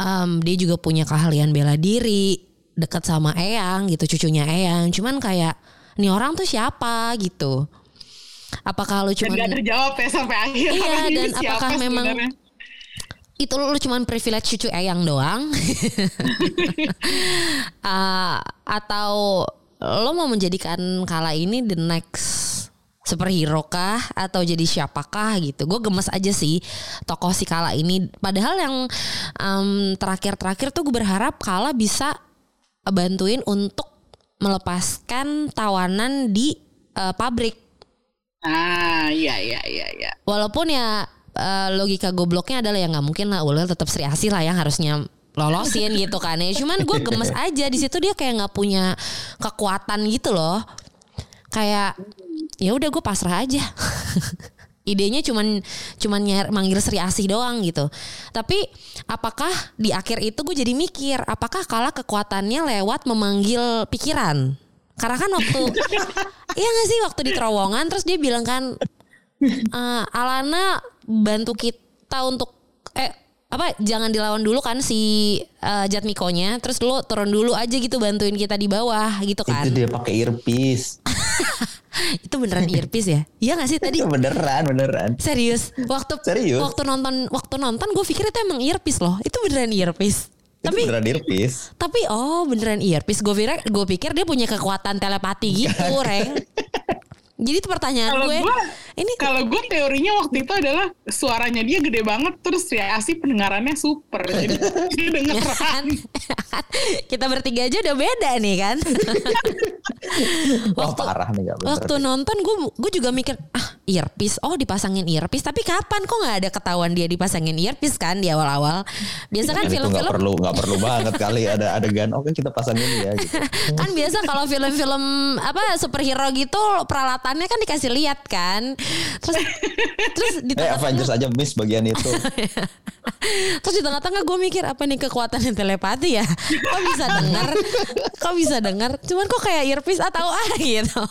em, dia juga punya keahlian bela diri, dekat sama Eyang gitu, cucunya Eyang. Cuman kayak nih orang tuh siapa gitu. Apakah lu Dan cuman gak terjawab ya sampai akhir. Iya, Ini dan apakah memang sebenarnya? Itu lu cuman privilege cucu Eyang doang. [laughs] Ah, atau lo mau menjadikan Kala ini the next superhero kah? Atau jadi siapakah gitu? Gue gemes aja sih tokoh si Kala ini. Padahal yang em, terakhir-terakhir tuh gue berharap Kala bisa bantuin untuk melepaskan tawanan di eh, pabrik. Ah, iya iya iya iya. Walaupun ya eh, logika gobloknya adalah ya nggak mungkin lah Ulil tetap Sri Asih lah yang harusnya lolosin gitu kan ya. Cuman gue gemes [laughs] aja di situ dia kayak nggak punya kekuatan gitu loh. Kayak ya udah gue pasrah aja. [laughs] Idenya cuman cuman nyar, manggil Sri Asih doang gitu. Tapi apakah di akhir itu gue jadi mikir apakah kalah kekuatannya lewat memanggil pikiran? Karena kan waktu [laughs] Iya gak sih waktu di terowongan terus dia bilang kan "Eh, Alana bantu kita untuk eh apa jangan dilawan dulu kan si eh, Jatmikonya terus lu turun dulu aja gitu bantuin kita di bawah gitu kan itu dia pakai earpiece [laughs] itu beneran earpiece ya? Iya gak sih tadi? Itu beneran, beneran. Serius? Waktu Serius? waktu nonton waktu nonton gue pikir itu emang earpiece loh. Itu beneran earpiece. Itu Tapi beneran earpiece. tapi oh beneran earpiece. Gue pikir gue pikir dia punya kekuatan telepati gitu, [laughs] Reng. Jadi itu pertanyaan Kalau gue. gue, Ini kalau gue teorinya waktu itu adalah suaranya dia gede banget, terus reaksi pendengarannya super, jadi [laughs] dia ya dengeran. kan? [laughs] Kita bertiga aja udah beda nih kan. [laughs] Wah parah nih gak bener. Waktu nonton gue gue juga mikir ah earpiece oh dipasangin earpiece tapi kapan kok nggak ada ketahuan dia dipasangin earpiece kan di awal-awal biasa kan Dan itu nggak film-film perlu nggak perlu banget kali ada adegan oke kita pasang ini ya gitu. kan biasa kalau film-film apa superhero gitu peralatannya kan dikasih lihat kan terus terus di [laughs] Eh tengah-tengah Avengers aja miss bagian itu. [laughs] terus di tengah-tengah gue mikir apa nih kekuatan yang telepati ya kok bisa dengar kok bisa dengar cuman kok kayak earpiece atau ah [laughs] gitu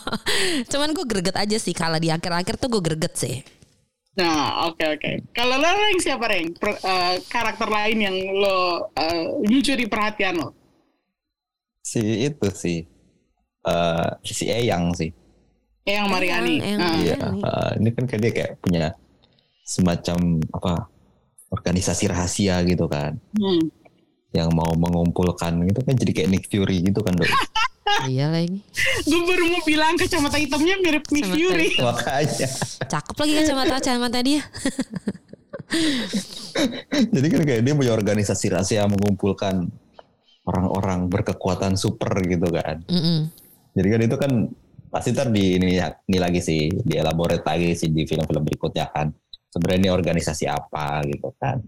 cuman gue greget aja sih kalau di akhir-akhir tuh gue greget sih Nah, oke oke. Kalau lo Reng siapa Reng? Per- eh, karakter lain yang lo eh, mencuri perhatian lo? si itu sih eh si Eyang sih. Eh, yang Mariani. Eyang, Eyang. Ah. Iya, eh, ini kan kayak dia kayak punya semacam apa organisasi rahasia gitu kan Hmm. yang mau mengumpulkan gitu kan jadi kayak Nick Fury gitu kan doi. [laughs] iya lagi Gue baru mau bilang kacamata hitamnya mirip Nick Kacamata Fury. makanya cakep lagi kacamata kacamata dia [laughs] jadi kan kayak dia punya organisasi rahasia mengumpulkan orang-orang berkekuatan super gitu kan Mm-mm. jadi kan itu kan pasti ntar di ini, ini lagi sih dielaborate lagi sih di film-film berikutnya kan sebenarnya ini organisasi apa gitu kan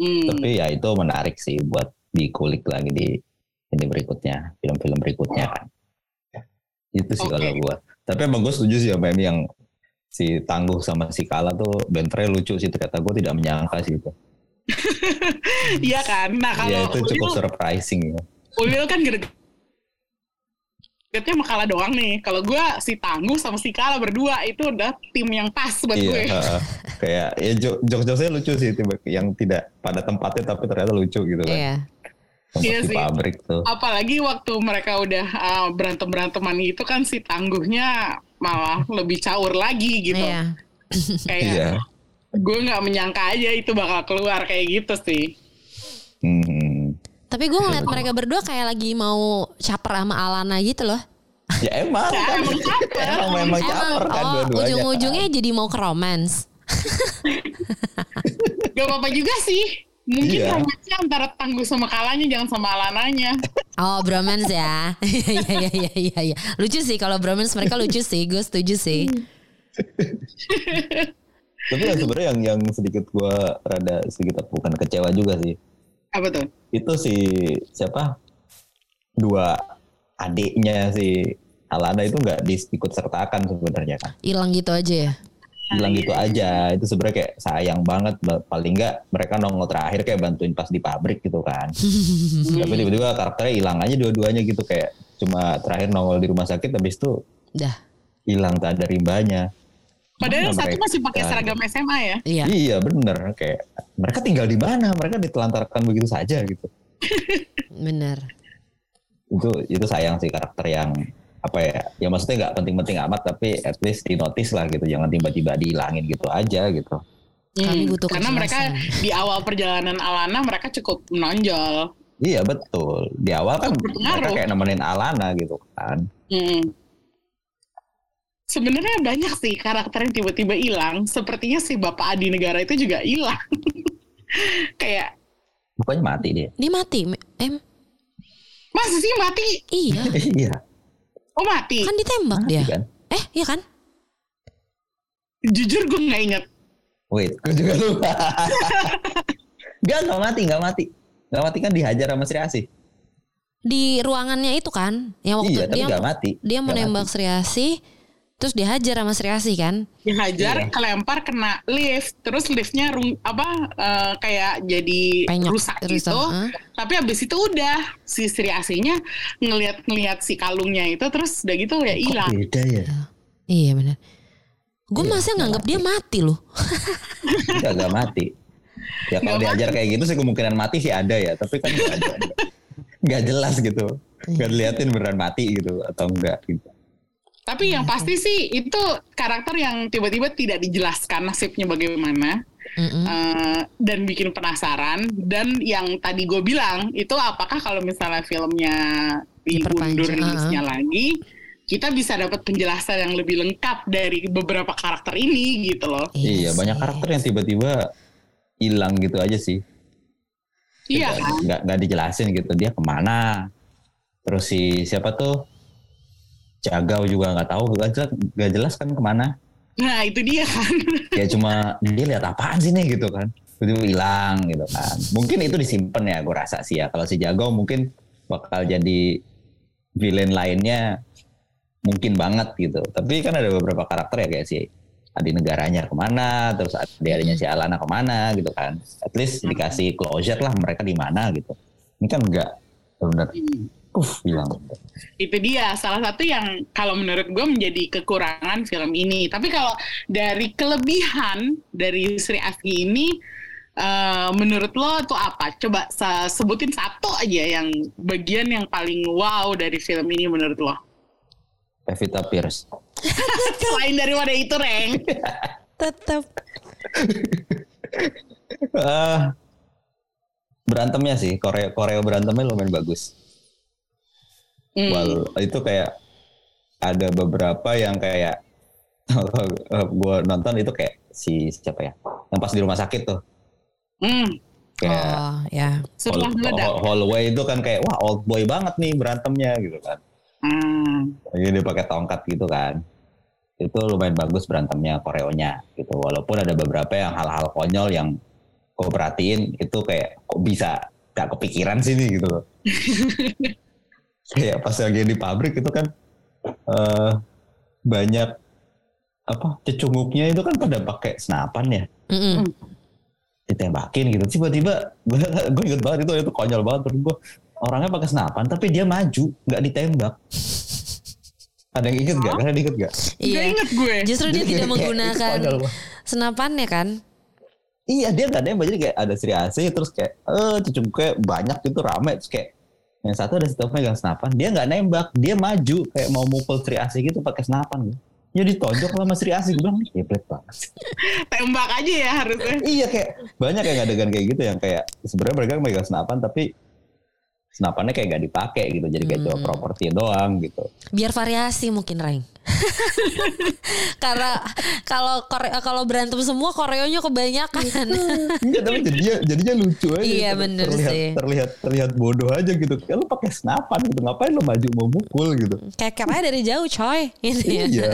Hmm. tapi ya itu menarik sih buat dikulik lagi di ini berikutnya film-film berikutnya kan itu sih Oke. kalau gua tapi emang gue setuju sih sama ini yang si tangguh sama si kala tuh bentre lucu sih ternyata gue tidak menyangka sih itu [laughs] Iya kan. Nah kalau ya itu cukup Ulil, surprising ya Ulil kan Getnya sama Kala doang nih. Kalau gue si Tangguh sama si Kala berdua itu udah tim yang pas buat iya gue. heeh. kayak ya jokes-jokesnya lucu sih tiba yang tidak pada tempatnya tapi ternyata lucu gitu kan iya Iya di sih. pabrik tuh Apalagi waktu mereka udah uh, berantem-beranteman itu kan si Tangguhnya malah lebih caur lagi gitu. iya [laughs] Kayak iya gue nggak menyangka aja itu bakal keluar kayak gitu sih. Hmm. Tapi gue ngeliat mereka berdua kayak lagi mau caper sama Alana gitu loh [laughs] ya emang Ya, kan emang caper. [laughs] emang memang caper kan oh dua-duanya ujung-ujungnya jadi mau ke romance [laughs] Gak apa-apa juga sih. Mungkin Iya. romansnya antara Tangguh sama Kalanya jangan sama Alananya. Oh bromance ya Iya iya iya iya iya. Lucu sih kalau bromance mereka lucu sih Gue setuju sih Tapi yang sebenarnya yang yang sedikit gua rada sedikit bukan kecewa juga sih. Apa tuh? Itu si siapa? Dua adiknya si Alana itu nggak diikut sertakan sebenarnya kan. Hilang gitu aja ya Bilang gitu aja. Itu sebenarnya kayak sayang banget. Paling nggak mereka nongol terakhir kayak bantuin pas di pabrik gitu kan. [laughs] Tapi tiba-tiba karakternya hilang aja dua-duanya gitu kayak cuma terakhir nongol di rumah sakit habis itu Dah hilang tak ada rimbanya. Padahal Mana satu mereka? masih pakai seragam SMA ya. Iya Iya bener kayak mereka tinggal di mana? Mereka ditelantarkan begitu saja gitu. [laughs] bener Itu itu sayang sih karakter yang apa ya? Ya maksudnya nggak penting-penting amat tapi at least di notice lah gitu. Jangan tiba-tiba dihilangin gitu aja gitu. Kami butuh Hmm, Karena mereka di awal perjalanan Alana mereka cukup menonjol. Iya betul. Di awal kan Berpengaruh. mereka kayak nemenin Alana gitu kan. Hmm. Sebenarnya banyak sih karakter yang tiba-tiba hilang. Sepertinya si Bapak Adi Negara itu juga hilang. [laughs] Kayak Bukannya mati dia. Dia mati Em masa sih mati? Iya [laughs] iya. Oh mati. Kan ditembak Mati dia kan. Eh iya kan Jujur gue nggak inget. Wait, gue juga lupa. [laughs] Gak, gak mati, gak mati. Gak mati kan dihajar sama Sri Asih. Di ruangannya itu kan Yang waktu Iya, tapi dia gak mati. Dia menembak mati. Sri Asih Terus dihajar sama Sri Asih kan Dihajar, Iya. kelempar, kena lift. Terus liftnya rung, apa eh, kayak jadi Penyok rusak rusak, gitu. Tapi abis itu udah si Sri Asihnya ngeliat-ngeliat si kalungnya itu terus udah gitu ya hilang. beda ya? Iya benar Gue Iya, masih nganggap dia mati loh [laughs] Enggak, gak mati. Ya kalau Nggak diajar kayak gitu sih kemungkinan mati sih ada ya. Tapi kan gak, ada. [laughs] Nggak jelas gitu. Gak diliatin beneran mati gitu atau enggak gitu. Tapi yang pasti sih itu karakter yang tiba-tiba tidak dijelaskan nasibnya bagaimana. Mm-mm. Eh, dan bikin penasaran dan yang tadi gue bilang itu apakah kalau misalnya filmnya diundur rilisnya lagi kita bisa dapat penjelasan yang lebih lengkap dari beberapa karakter ini gitu loh Iya, banyak sih. karakter yang tiba-tiba hilang gitu aja sih. iya kan nggak nggak dijelasin gitu dia ke mana. Terus si siapa tuh Jagau juga nggak tahu nggak jelas, nggak jelas kan ke mana. nah itu dia kan [laughs] Ya cuma dia lihat apaan sih nih gitu kan. Tiba-tiba hilang gitu kan. Mungkin itu disimpan ya gue rasa sih ya. Kalau si Jagau mungkin bakal jadi villain lainnya mungkin banget gitu. Tapi kan ada beberapa karakter ya kayak si Adi Negaranya ke mana, terus adiknya si Alana ke mana gitu kan. At least dikasih closure lah mereka di mana gitu. Ini kan enggak benar puff hilang. itu dia salah satu yang kalau menurut gue menjadi kekurangan film ini tapi kalau dari kelebihan dari Sri Asgi ini eh, menurut lo tuh apa coba se- sebutin satu aja yang bagian yang paling wow dari film ini menurut lo Pevita Pierce. [laughs] selain daripada itu Reng Tetap. [laughs] Ah, berantemnya sih, koreo koreo berantemnya lumayan bagus. Hmm. Wal itu kayak ada beberapa yang kayak [laughs] gue nonton itu kayak si siapa ya, yang pas di rumah sakit tuh, Hmm, kayak Oh ya. setelah hall- hallway itu kan kayak wah old boy banget nih berantemnya gitu kan. Hmm, Jadi dia pakai tongkat gitu kan. Itu lumayan bagus berantemnya, koreonya gitu. Walaupun ada beberapa yang hal-hal konyol yang gue perhatiin itu kayak kok bisa gak kepikiran sih nih gitu loh. [laughs] kayak pas lagi di pabrik itu kan eh banyak apa cecunguknya itu kan pada pakai senapan ya Mm-mm. ditembakin gitu tiba-tiba [laughs] gue gue inget banget itu itu konyol banget terus gue orangnya pakai senapan tapi dia maju nggak ditembak ada yang inget gak? Kalian inget gak? Gak Iya. inget gue Justru dia Jadi tidak kayak- menggunakan senapannya kan. Iya dia nggak nembak jadi kayak ada Sri Asih terus kayak eh cecunguknya banyak gitu rame terus kayak yang satu ada satu megang senapan dia nggak nembak dia maju kayak mau mukul Sri Asih gitu pakai senapan gitu. Ya ditonjok sama Sri Asih gue bilang "Ih, gebret banget. [laughs] tembak aja ya harusnya iya kayak banyak yang adegan kayak gitu yang kayak sebenarnya mereka megang senapan tapi senapannya kayak gak dipakai gitu jadi kayak cuma Hmm. properti doang gitu. Biar variasi mungkin Reng. [laughs] Karena kalau Kore- kalau berantem semua koreonya kebanyakan. Enggak tapi jadinya jadinya lucu aja. Iya, Ter- bener terlihat, sih. Terlihat terlihat bodoh aja gitu. Kayak lu pakai senapan gitu ngapain lu maju mau mukul gitu. Kayak aja dari jauh coy. [laughs] Gitu ya. iya.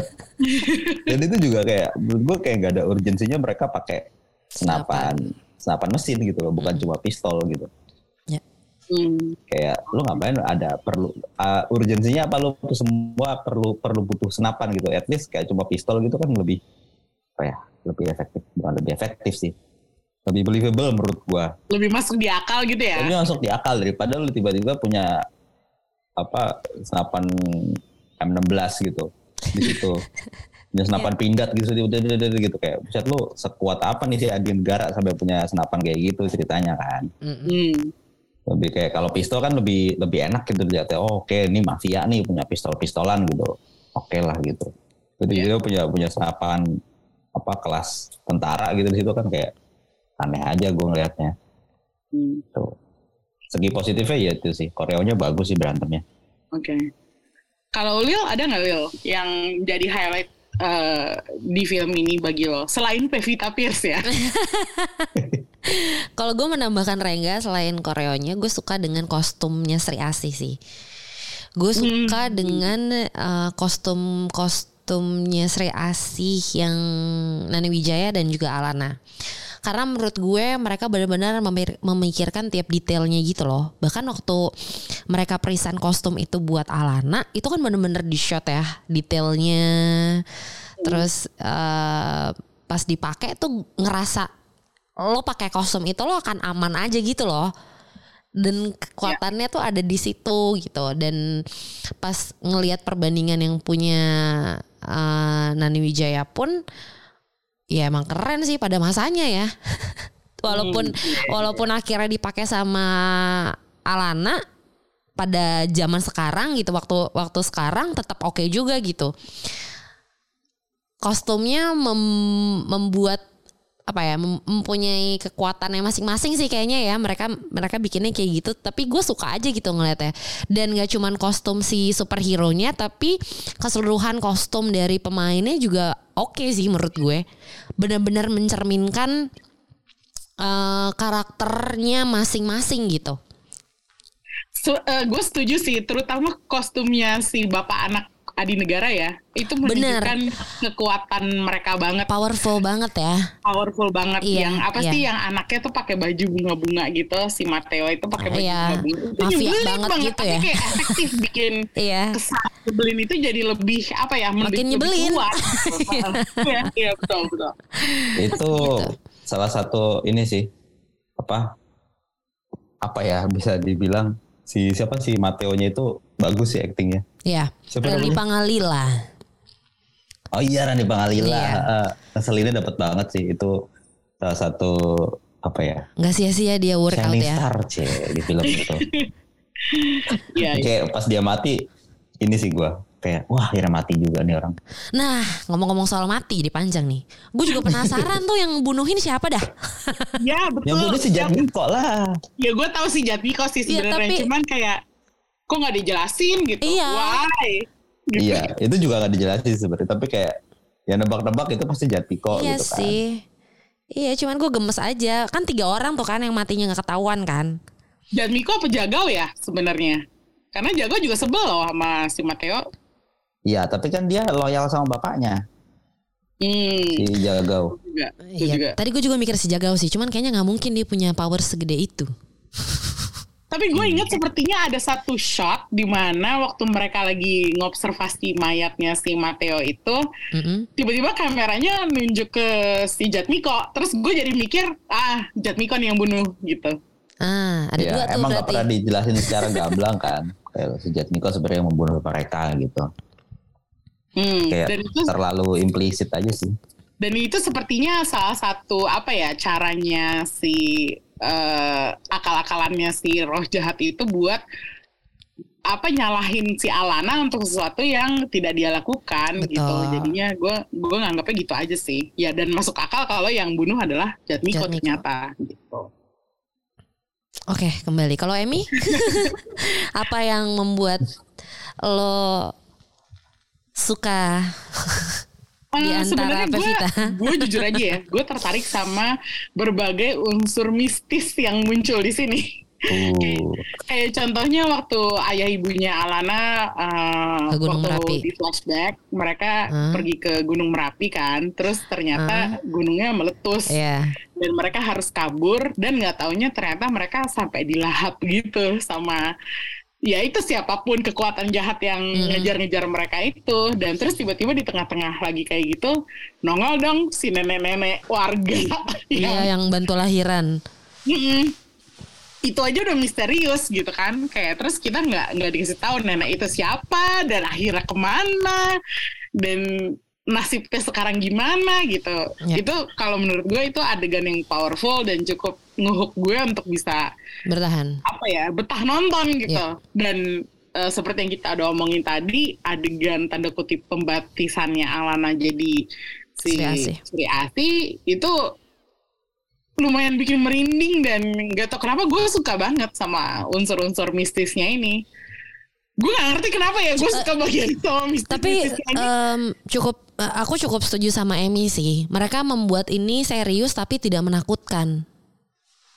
Dan itu juga kayak menurut gue kayak gak ada urgensinya mereka pakai senapan senapan mesin gitu loh, bukan cuma pistol gitu. Hmm. Kayak lu ngapain ada perlu uh, urgensinya apa lu semua perlu perlu butuh senapan gitu. At least kayak cuma pistol gitu kan lebih apa ya? Lebih efektif, bukan lebih efektif sih. Lebih believable menurut gua. lebih masuk di akal gitu ya Tapi masuk di akal daripada lu tiba-tiba punya apa senapan M16 gitu di situ. [laughs] Punya senapan pindad gitu gitu kayak buset lu sekuat apa nih si Adi Negara sampai punya senapan kayak gitu ceritanya kan. Mm-mm. Hmm. Lebih kayak kalau pistol kan lebih lebih enak gitu dilihat oh, oke ini mafia nih punya pistol-pistolan gitu. Oke lah gitu. Jadi dia punya punya senapan apa kelas tentara gitu di situ kan kayak aneh aja gue ngelihatnya. Hmm. Tuh. Segi positifnya ya itu sih. Koreonya bagus sih berantemnya. Oke. Kalau Lil ada nggak Lil yang jadi highlight eh, di film ini bagi lo selain Pevita Pierce ya? [laughs] Kalau gue menambahkan Rengga selain koreonya, gue suka dengan kostumnya Sri Asih sih. Gue suka dengan eh, kostum kostumnya Sri Asih yang Nani Wijaya dan juga Alana. Karena menurut gue mereka benar-benar memikirkan tiap detailnya gitu loh. Bahkan waktu mereka perisan kostum itu buat Alana, itu kan benar-benar di shot ya detailnya. Terus eh, pas dipakai tuh ngerasa lo pakai kostum itu lo akan aman aja gitu loh. Dan kekuatannya tuh ada di situ gitu. Dan pas ngelihat perbandingan yang punya eh, Nani Wijaya pun ya emang keren sih pada masanya ya. [laughs] Walaupun walaupun akhirnya dipakai sama Alana pada zaman sekarang gitu waktu waktu sekarang tetap oke juga gitu. Kostumnya mem- membuat apa ya mem- mempunyai kekuatannya masing-masing sih kayaknya ya. Mereka mereka bikinnya kayak gitu. Tapi gue suka aja gitu ngeliatnya. Dan gak cuman kostum si superhero nya tapi keseluruhan kostum dari pemainnya juga oke sih menurut gue. Benar-benar mencerminkan eh, karakternya masing-masing gitu. So, eh, gue setuju sih, terutama kostumnya si bapak anak Adi Negara ya, itu Bener. menunjukkan kekuatan mereka banget, powerful banget ya powerful banget. Iya, yang apa iya. sih yang anaknya tuh pakai baju bunga-bunga gitu, si Mateo itu pakai baju Iya, bunga-bunga. Itu mafia nyebelin banget gitu tapi ya. kayak efektif [laughs] bikin iya kesan nyebelin itu jadi lebih apa ya, lebih- Makin lebih nyebelin. kuat. [laughs] Iya, iya betul betul. itu salah satu ini sih apa apa ya bisa dibilang si siapa si Mateonya itu bagus sih aktingnya. ya Siapa Rani? Pangalila Oh iya Rani Pangalila. Iya. Eh, ngeselinnya dapat banget sih itu salah satu apa ya nggak sia-sia dia workout shining ya star cie di film itu. [laughs] Iya, iya. kayak pas dia mati ini sih gua kayak wah akhirnya mati juga nih orang. Nah, ngomong-ngomong soal mati dipanjang nih. Gue juga penasaran tuh yang bunuhin siapa dah. Ya [laughs] betul. Yang bunuh si Ya, Jatmiko lah. ya gue tahu sih Jatmiko sih Iya, sebenarnya, tapi- cuman kayak kok nggak dijelasin gitu. Iya. Why? Gitu. Iya itu juga gak dijelasin sebenarnya tapi kayak ya nebak-nebak itu pasti Jatmiko iya gitu kan. sih. Iya, cuman gue gemes aja. Kan tiga orang tuh kan yang matinya nggak ketahuan kan. Jatmiko apa Jagau ya sebenarnya? Karena Jagau juga sebel loh sama si Mateo. Iya tapi kan dia loyal sama bapaknya Hmm, si Jagau. Iya. Tadi gue juga mikir si Jagau sih. Cuman kayaknya nggak mungkin dia punya power segede itu. [laughs] Tapi gue ingat sepertinya ada satu shot di mana waktu mereka lagi ngobservasi mayatnya si Mateo itu, Mm-mm. tiba-tiba kameranya nunjuk ke si Jatmiko. Terus gue jadi mikir, ah Jatmiko nih yang bunuh gitu. Ah, ada Iya, dua tuh emang gak berarti. pernah dijelasin secara gamblang kan. [laughs] Kayak si Jatmiko sebenarnya yang membunuh mereka gitu. Hmm, Kayak dan itu terlalu implisit aja sih. dan itu sepertinya salah satu apa ya caranya si eh, akal-akalannya si roh jahat itu buat apa nyalahin si Alana untuk sesuatu yang tidak dia lakukan Betul. gitu jadinya gue gue nganggapnya gitu aja sih ya dan masuk akal kalau yang bunuh adalah Jatmiko, Jatmiko. ternyata gitu Oke, kembali. Kalau Emmy, [laughs] apa yang membuat lo suka di Eh, antara sebenarnya gue, Pevita? gue jujur aja ya, gue tertarik sama berbagai unsur mistis yang muncul di sini. Uh, Kayak contohnya waktu ayah ibunya Alana uh, Ke Gunung waktu Merapi. di flashback mereka Hmm. pergi ke Gunung Merapi kan, terus ternyata gunungnya meletus Iya. dan mereka harus kabur dan nggak taunya ternyata mereka sampai dilahap gitu sama ya itu siapa pun kekuatan jahat yang Mm-mm. ngejar-ngejar mereka itu dan terus tiba-tiba di tengah-tengah lagi kayak gitu nongol dong si nenek-nenek warga Iya, [laughs] yang bantu lahiran. Mm-mm. itu aja udah misterius gitu kan kayak terus kita nggak nggak dikasih tahu nenek itu siapa dan akhirnya ke mana dan nasibnya sekarang gimana gitu Ya. itu kalau menurut gue itu adegan yang powerful dan cukup ngehook gue untuk bisa Bertahan. apa ya betah nonton gitu Ya. dan eh, seperti yang kita udah omongin tadi adegan tanda kutip pembaptisannya Alana jadi si Sri Asih itu lumayan bikin merinding dan nggak tau kenapa gue suka banget sama unsur-unsur mistisnya ini gue gak ngerti kenapa ya gue suka bagian sama mistis Tapi em, cukup eh, aku cukup setuju sama Emmy sih. Mereka membuat ini serius tapi tidak menakutkan.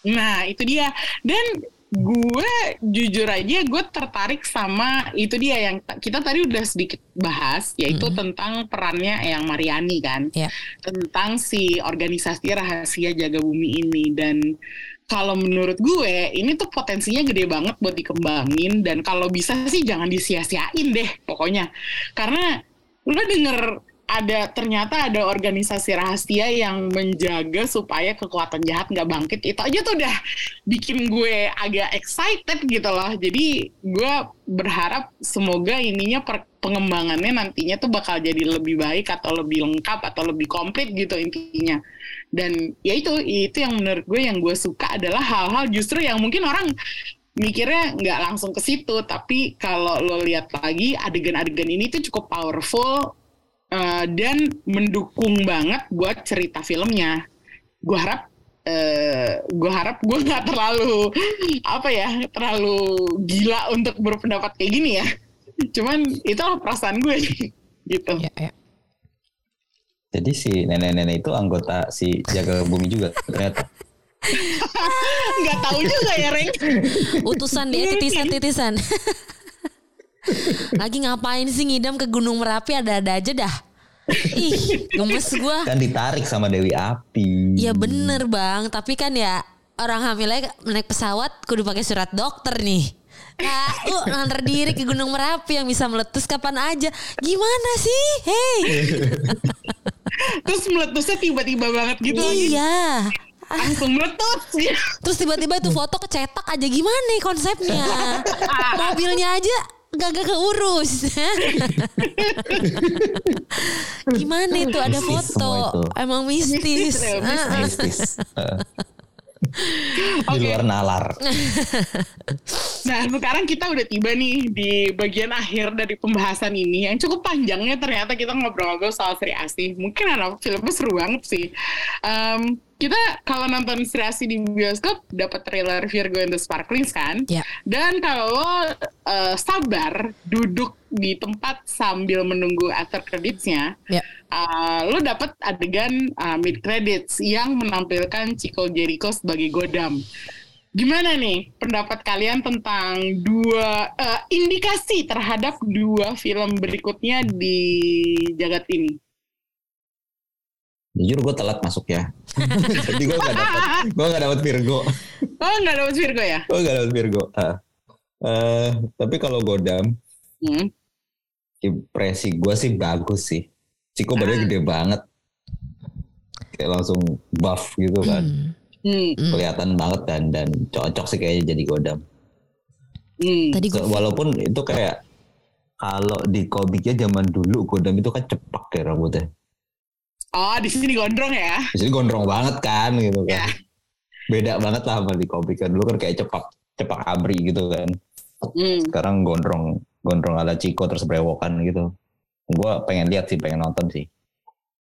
Nah itu dia dan gue jujur aja gue tertarik sama itu dia yang ta- kita tadi udah sedikit bahas yaitu tentang perannya yang Mariani kan Ya. tentang si organisasi rahasia jaga bumi ini dan kalau menurut gue ini tuh potensinya gede banget buat dikembangin. Dan kalau bisa sih jangan disia-siain deh pokoknya. Karena lu denger ada ternyata ada organisasi rahasia yang menjaga supaya kekuatan jahat nggak bangkit. Itu aja tuh udah bikin gue agak excited gitu loh. Jadi gue berharap semoga ininya per- pengembangannya nantinya tuh bakal jadi lebih baik atau lebih lengkap atau lebih komplit gitu intinya. Dan ya itu itu yang menurut gue yang gue suka adalah hal-hal justru yang mungkin orang mikirnya nggak langsung ke situ. Tapi kalau lo lihat lagi adegan-adegan ini tuh cukup powerful uh, dan mendukung banget buat cerita filmnya. Gue harap uh, gue harap gue nggak terlalu apa ya terlalu gila untuk berpendapat kayak gini ya cuman itulah perasaan gue [laughs] gitu Ya, ya. Jadi si nenek-nenek itu anggota si jaga bumi juga ternyata. nggak tahu juga ya Reng Utusan dia titisan-titisan. Lagi ngapain sih ngidam ke Gunung Merapi ada-ada aja dah. Ih, gemes gua. Kan ditarik sama Dewi Api. Ya bener bang, tapi kan ya orang hamilnya naik pesawat kudu pakai surat dokter nih. Nah, lu nganter diri ke Gunung Merapi yang bisa meletus kapan aja. Gimana sih? Hei. [laughs] terus meletusnya tiba-tiba banget gitu lagi Iya. langsung meletus [laughs] Terus tiba-tiba itu foto kecetak aja gimana nih konsepnya? [laughs] Mobilnya aja gak keurus. gimana itu ada Mistis foto? itu. Emang mistis. Mistis ya, mistis. Di luar nalar. [laughs] Nah, sekarang kita udah tiba nih di bagian akhir dari pembahasan ini yang cukup panjangnya ternyata kita ngobrol-ngobrol soal Sri Asih. Mungkin anak filmnya seru banget sih. Em, kita kalau nonton Sri Asih di bioskop dapat trailer Virgo and the Sparklings kan? Ya. Dan kalau eh, sabar duduk di tempat sambil menunggu after creditsnya, Ya. uh, lo dapat adegan uh, mid credits yang menampilkan Chico Jericho sebagai Godam. Gimana nih pendapat kalian tentang dua uh, indikasi terhadap dua film berikutnya di jagat ini? Jujur gue telat masuk ya. [laughs] Jadi gue gak dapet, gue gak dapet Virgo. [laughs] Oh nggak dapet Virgo ya? Gue gak dapet Virgo. Ah. Eh, tapi kalau Godam, Hmm. impresi gue sih bagus sih. Ciko Ah. badannya gede banget. Kayak langsung buff gitu kan. Hmm. Hmm. Hmm. Kelihatan banget dan dan cocok sih kayaknya jadi Godam. Hmm. Tadi gue So, walaupun itu kayak kalau di komiknya zaman dulu Godam itu kan cepak ya rambutnya. Oh di sini gondrong ya? Jadi gondrong banget kan gitu kan. Beda banget lah sama di komik kan. Dulu kan kayak cepak cepak abri gitu kan. Hmm. Sekarang gondrong gondrong ala Ciko terus brewokan gitu. Gue pengen lihat sih, pengen nonton sih.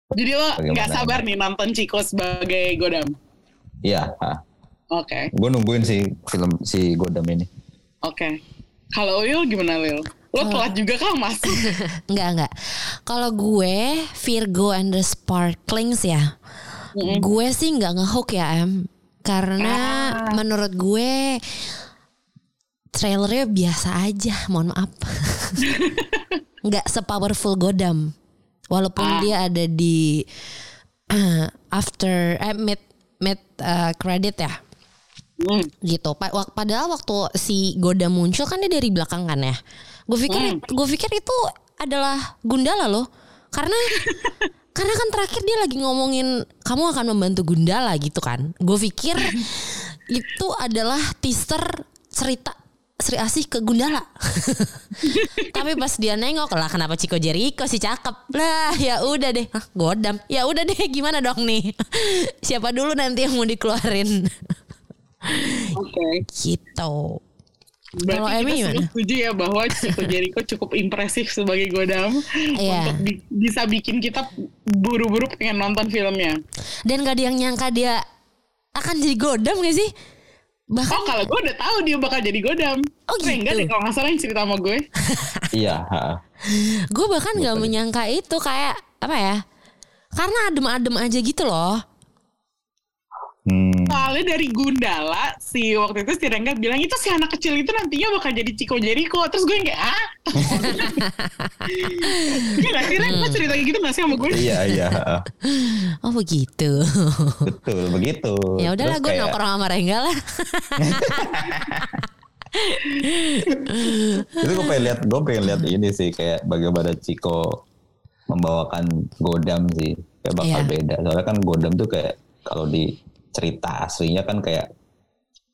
Jadi lo Bagaimana? nggak sabar nih nonton Chico sebagai Godam? Iya. Oke, gue nungguin sih film si Godam ini. oke. Kalau Lil gimana Lil? Lo telat juga kan mas? [laughs] Enggak enggak. Kalau gue Virgo and the Sparklings ya. Mm-mm. Gue sih nggak ngehook ya em. Karena Ah. menurut gue trailernya biasa aja, mohon maaf. [laughs] nggak sepowerful Godam. Walaupun Ah. dia ada di eh, [clears throat] after eh, mid mid eh, credit ya Hmm. gitu. Padahal waktu si Godam muncul kan dia dari belakang kan ya. Gue pikir gue pikir itu adalah Gundala loh. Karena [laughs] karena kan terakhir dia lagi ngomongin kamu akan membantu Gundala gitu kan. Gue pikir [laughs] itu adalah teaser cerita Sri Asih ke Gundala. [laughs] Tapi pas dia nengok lah kenapa Chico Jericho sih cakep. Lah ya udah deh. Hah, Godam. Ya udah deh gimana dong nih. Siapa dulu nanti yang mau dikeluarin. Oke. gitu. Berarti Kalau Emmy gimana? setuju ya bahwa Chico Jericho [laughs] cukup impresif sebagai Godam Iya. untuk bi- bisa bikin kita buru-buru pengen nonton filmnya. Dan gak ada yang nyangka dia akan jadi godam gak sih? Bahkan Oh kalau gue udah tahu dia bakal jadi Godam. Oh, Eh, enggak gitu. deh kalau nggak salah yang cerita sama gue. [laughs] iya, gue bahkan gak menyangka itu kayak apa ya? Karena adem-adem aja gitu loh. Hmm, Soalnya dari Gundala si waktu itu si Rengga bilang itu si anak kecil itu nantinya bakal jadi Chico Jericho. Terus gue yang kayak ah. [laughs] Iya gak sih Rengga cerita gitu gak sih sama gue? iya, iya. Oh begitu. betul begitu. ya udahlah gue kayak- nongkrong sama Rengga lah. [laughs] itu gue pengen lihat gue pengen lihat ini sih kayak bagaimana Ciko membawakan Godam sih kayak bakal Iya. beda soalnya kan Godam tuh kayak kalau di cerita aslinya kan kayak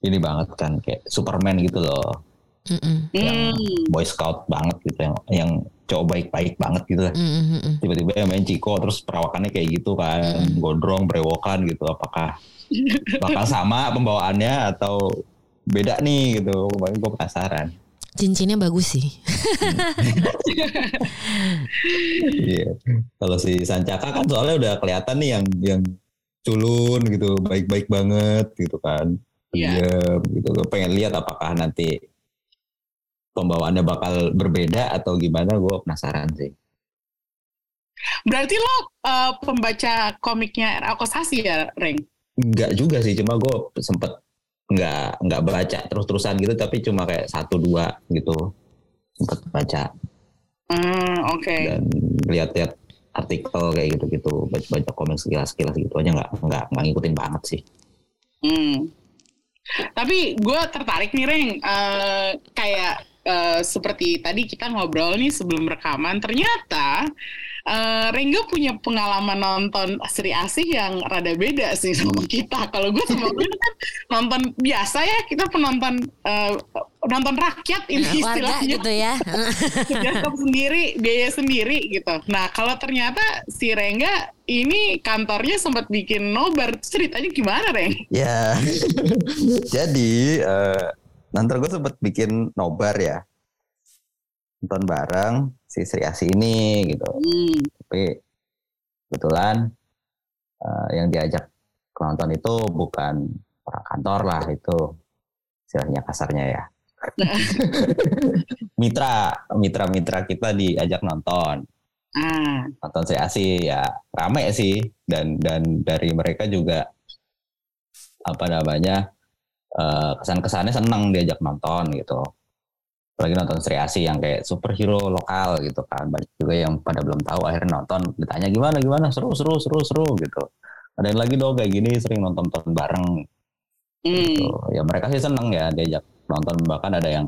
ini banget kan kayak Superman gitu loh Mm-mm. yang Hmm. Boy Scout banget gitu yang yang cowok baik-baik banget gitu mm-mm. tiba-tiba yang main Ciko terus perawakannya kayak gitu kan gondrong brewokan gitu apakah bakal sama pembawaannya atau beda nih gitu. Makanya gue penasaran. Cincinnya bagus sih. [laughs] Iya. Kalau si Sancaka kan soalnya udah kelihatan nih yang yang culun gitu, baik-baik banget gitu kan. Iya. Diam gitu. Gue pengen lihat apakah nanti pembawaannya bakal berbeda atau gimana. Gue penasaran sih. Berarti lo uh, pembaca komiknya R.A. Kosasi ya, Reng? Enggak juga sih, cuma gue sempet nggak nggak baca terus-terusan gitu, tapi cuma kayak satu dua gitu sempet baca Hmm, oke. dan lihat-lihat artikel kayak gitu-gitu, baca-baca komen sekilas-sekilas gitu aja nggak nggak nggak ngikutin banget sih. Hmm. Tapi gue tertarik nih, Reng. Eh, kayak eh, seperti tadi kita ngobrol nih sebelum rekaman, ternyata eh, Rengga punya pengalaman nonton Sri Asih yang rada beda sih sama kita. Kalau gue sama gue kan nonton biasa ya, kita penonton eh, nonton rakyat ini Warga istilahnya. gitu ya. [laughs] bioskop sendiri, biaya sendiri gitu. Nah, kalau ternyata si Rengga ini kantornya sempat bikin nobar, ceritanya gimana, Reng? Ya, [laughs] jadi eh, nanti gue sempet bikin nobar ya, nonton bareng si Sri Asih ini gitu. Hmm. Tapi kebetulan eh, yang diajak ke nonton itu bukan orang kantor lah itu, istilahnya kasarnya ya. [laughs] mitra, mitra-mitra kita diajak nonton. Ah, nonton Sri Asih ya rame sih dan dan dari mereka juga apa namanya eh, kesan-kesannya seneng diajak nonton gitu apalagi nonton Sri Asih yang kayak superhero lokal gitu kan. Banyak juga yang pada belum tahu akhirnya nonton ditanya gimana gimana? Seru seru seru seru gitu. Ada yang lagi dong kayak gini sering nonton nonton bareng. Hmm. gitu. ya mereka sih seneng ya diajak nonton. Bahkan ada yang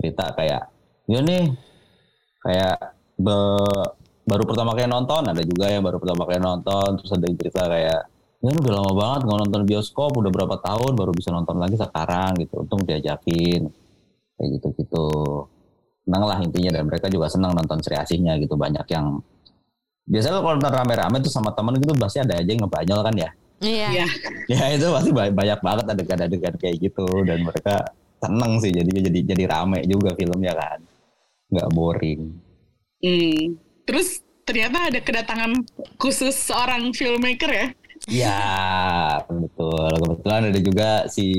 cerita kayak ya nih kayak be- baru pertama kali nonton. Ada juga yang baru pertama kali nonton terus ada yang cerita kayak ya udah lama banget nggak nonton bioskop udah berapa tahun baru bisa nonton lagi sekarang gitu. Untung diajakin kayak gitu gitu seneng lah intinya dan mereka juga senang nonton Sri Asihnya gitu banyak yang biasanya kalau nonton rame-rame tuh sama temen gitu pasti ada aja yang ngebanyol kan ya Iya. Iya. [laughs] ya itu pasti ba- banyak banget adegan-adegan kayak gitu dan mereka seneng sih jadinya jadi jadi rame juga filmnya kan nggak boring Hmm. Terus ternyata ada kedatangan khusus seorang filmmaker ya? ya betul kebetulan ada juga si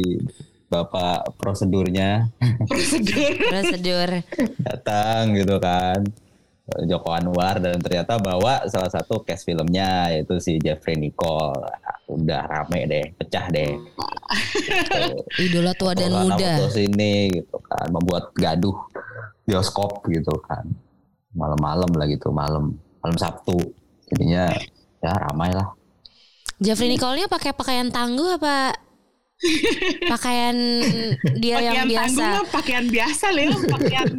bapak prosedurnya Prosedur. [laughs] Prosedur. datang gitu kan Joko Anwar dan ternyata bawa salah satu cast filmnya yaitu si Jeffrey Nicole udah rame deh pecah deh Gitu. [laughs] Idola tua dan Corona muda. foto sini gitu kan membuat gaduh bioskop gitu kan malam-malam lah gitu malam malam Sabtu jadinya ya ramai lah Jeffrey Nicole-nya pakai pakaian tangguh apa pakaian dia yang pakaian biasa? tangguh mah pakaian biasa Lil. Pakaian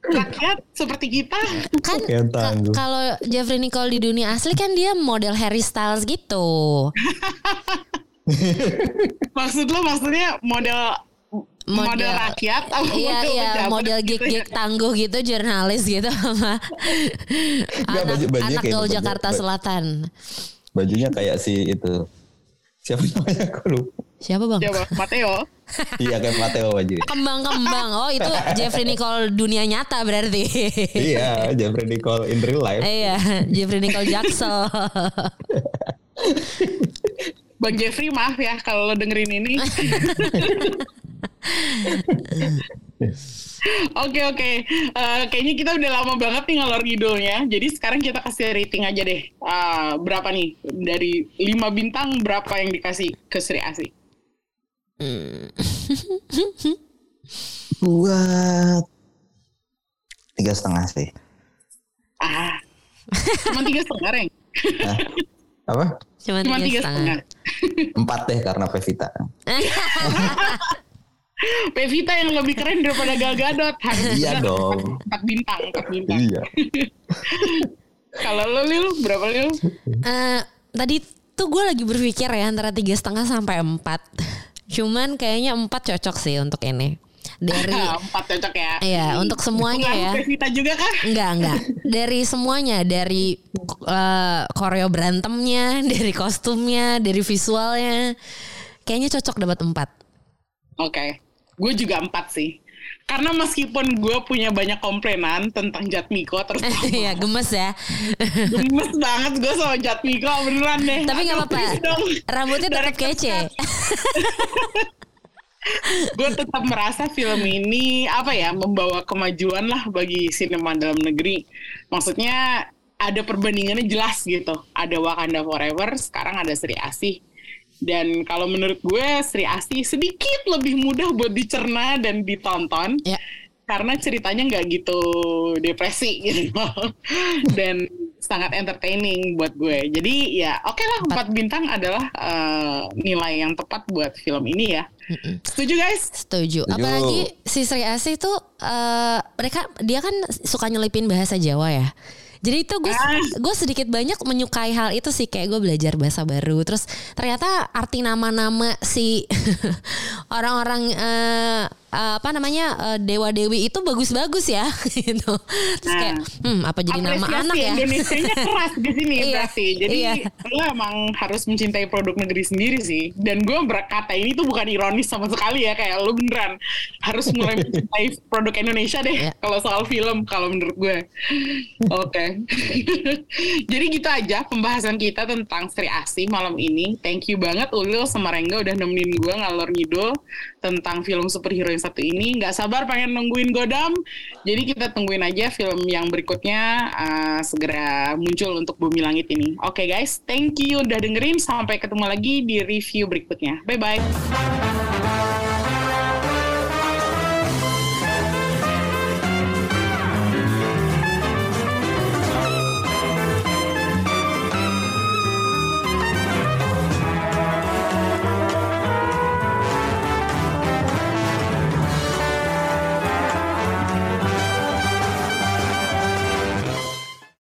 rakyat seperti kita. Kan Pakaian ka- tangguh. kalau Jeffrey Nicole di dunia asli kan dia model Harry Styles gitu. [laughs] Maksud lo maksudnya model model, rakyat atau Iya model iya pejabat model gitu gig-gig ya? tangguh gitu jurnalis gitu sama anak, baju- anak kayak gaul baju- Jakarta baju- Selatan. bajunya kayak si itu siapa namanya aku lupa Siapa bang? Coba Mateo. [laughs] iya kayak Mateo bajunya Kembang-kembang. Oh itu [laughs] Jeffrey Nicole dunia nyata berarti. iya Jeffrey Nicole in real life iya Jeffrey Nicole Jaksel. [laughs] Bang Jeffrey maaf ya kalau lo dengerin ini. Oke oke, Eh, kayaknya kita udah lama banget nih ngalor ngidulnya. Jadi sekarang kita kasih rating aja deh. Ah, berapa nih dari 5 bintang berapa yang dikasih ke Sri Asih? [laughs] buat tiga setengah sih Ah, cuma tiga setengah Reng. Hah? apa Cuma Cuma tiga setengah. empat deh karena Pevita [laughs] Pevita yang lebih keren daripada Gal Gadot. Harus Iya dong. Empat, bintang, empat bintang. iya [laughs] Kalau lo Lil, berapa Lil? Eh, tadi tuh gue lagi berpikir ya antara tiga setengah sampai empat. Cuman kayaknya empat cocok sih untuk ini. Dari [laughs] empat cocok ya. Iya, untuk semuanya ya. Pevita juga kah? Enggak, enggak. Dari semuanya, dari koreo berantemnya, [laughs] dari kostumnya, dari visualnya. Kayaknya cocok dapat empat. Oke. Gue juga empat sih. Karena meskipun gue punya banyak komplainan tentang Jatmiko terus [laughs] Iya gemes ya. gemes banget gue sama Jatmiko beneran deh. Tapi nggak apa-apa. Rambutnya tetap kece. [laughs] gue tetap merasa film ini apa ya membawa kemajuan lah bagi sinema dalam negeri. Maksudnya ada perbandingannya jelas gitu. Ada Wakanda Forever, sekarang ada Sri Asih. Dan kalau menurut gue Sri Asih sedikit lebih mudah buat dicerna dan ditonton. Ya. Karena ceritanya nggak gitu depresi gitu. [laughs] dan sangat entertaining buat gue. Jadi ya oke lah empat bintang adalah eh, nilai yang tepat buat film ini ya. Setuju guys? Setuju. Setuju. Apalagi si Sri Asih tuh eh, mereka dia kan suka nyelipin bahasa Jawa ya. Jadi itu gue Ah. gue sedikit banyak menyukai hal itu sih kayak gue belajar bahasa baru. Terus ternyata arti nama-nama si [laughs] orang-orang eh, eh, apa namanya eh, dewa dewi itu bagus-bagus ya [laughs] gitu. Terus kayak hmm apa jadi nama anak ya? Indonesianya [laughs] keras di sini Iya, berarti. Jadi iya. lo emang harus mencintai produk negeri sendiri sih. Dan gue berkata ini tuh bukan ironis sama sekali ya kayak lo beneran harus mulai [laughs] mencintai produk Indonesia deh Iya. kalau soal film kalau menurut gue. Oke. Jadi gitu aja pembahasan kita tentang Sri Asih malam ini. Thank you banget Ulil sama Rengga udah nemenin gue ngalor ngidul tentang film superhero yang satu ini. Nggak sabar pengen nungguin Godam. Jadi kita tungguin aja film yang berikutnya uh, segera muncul untuk Bumi Langit ini. Oke guys, thank you udah dengerin. Sampai ketemu lagi di review berikutnya. Bye bye.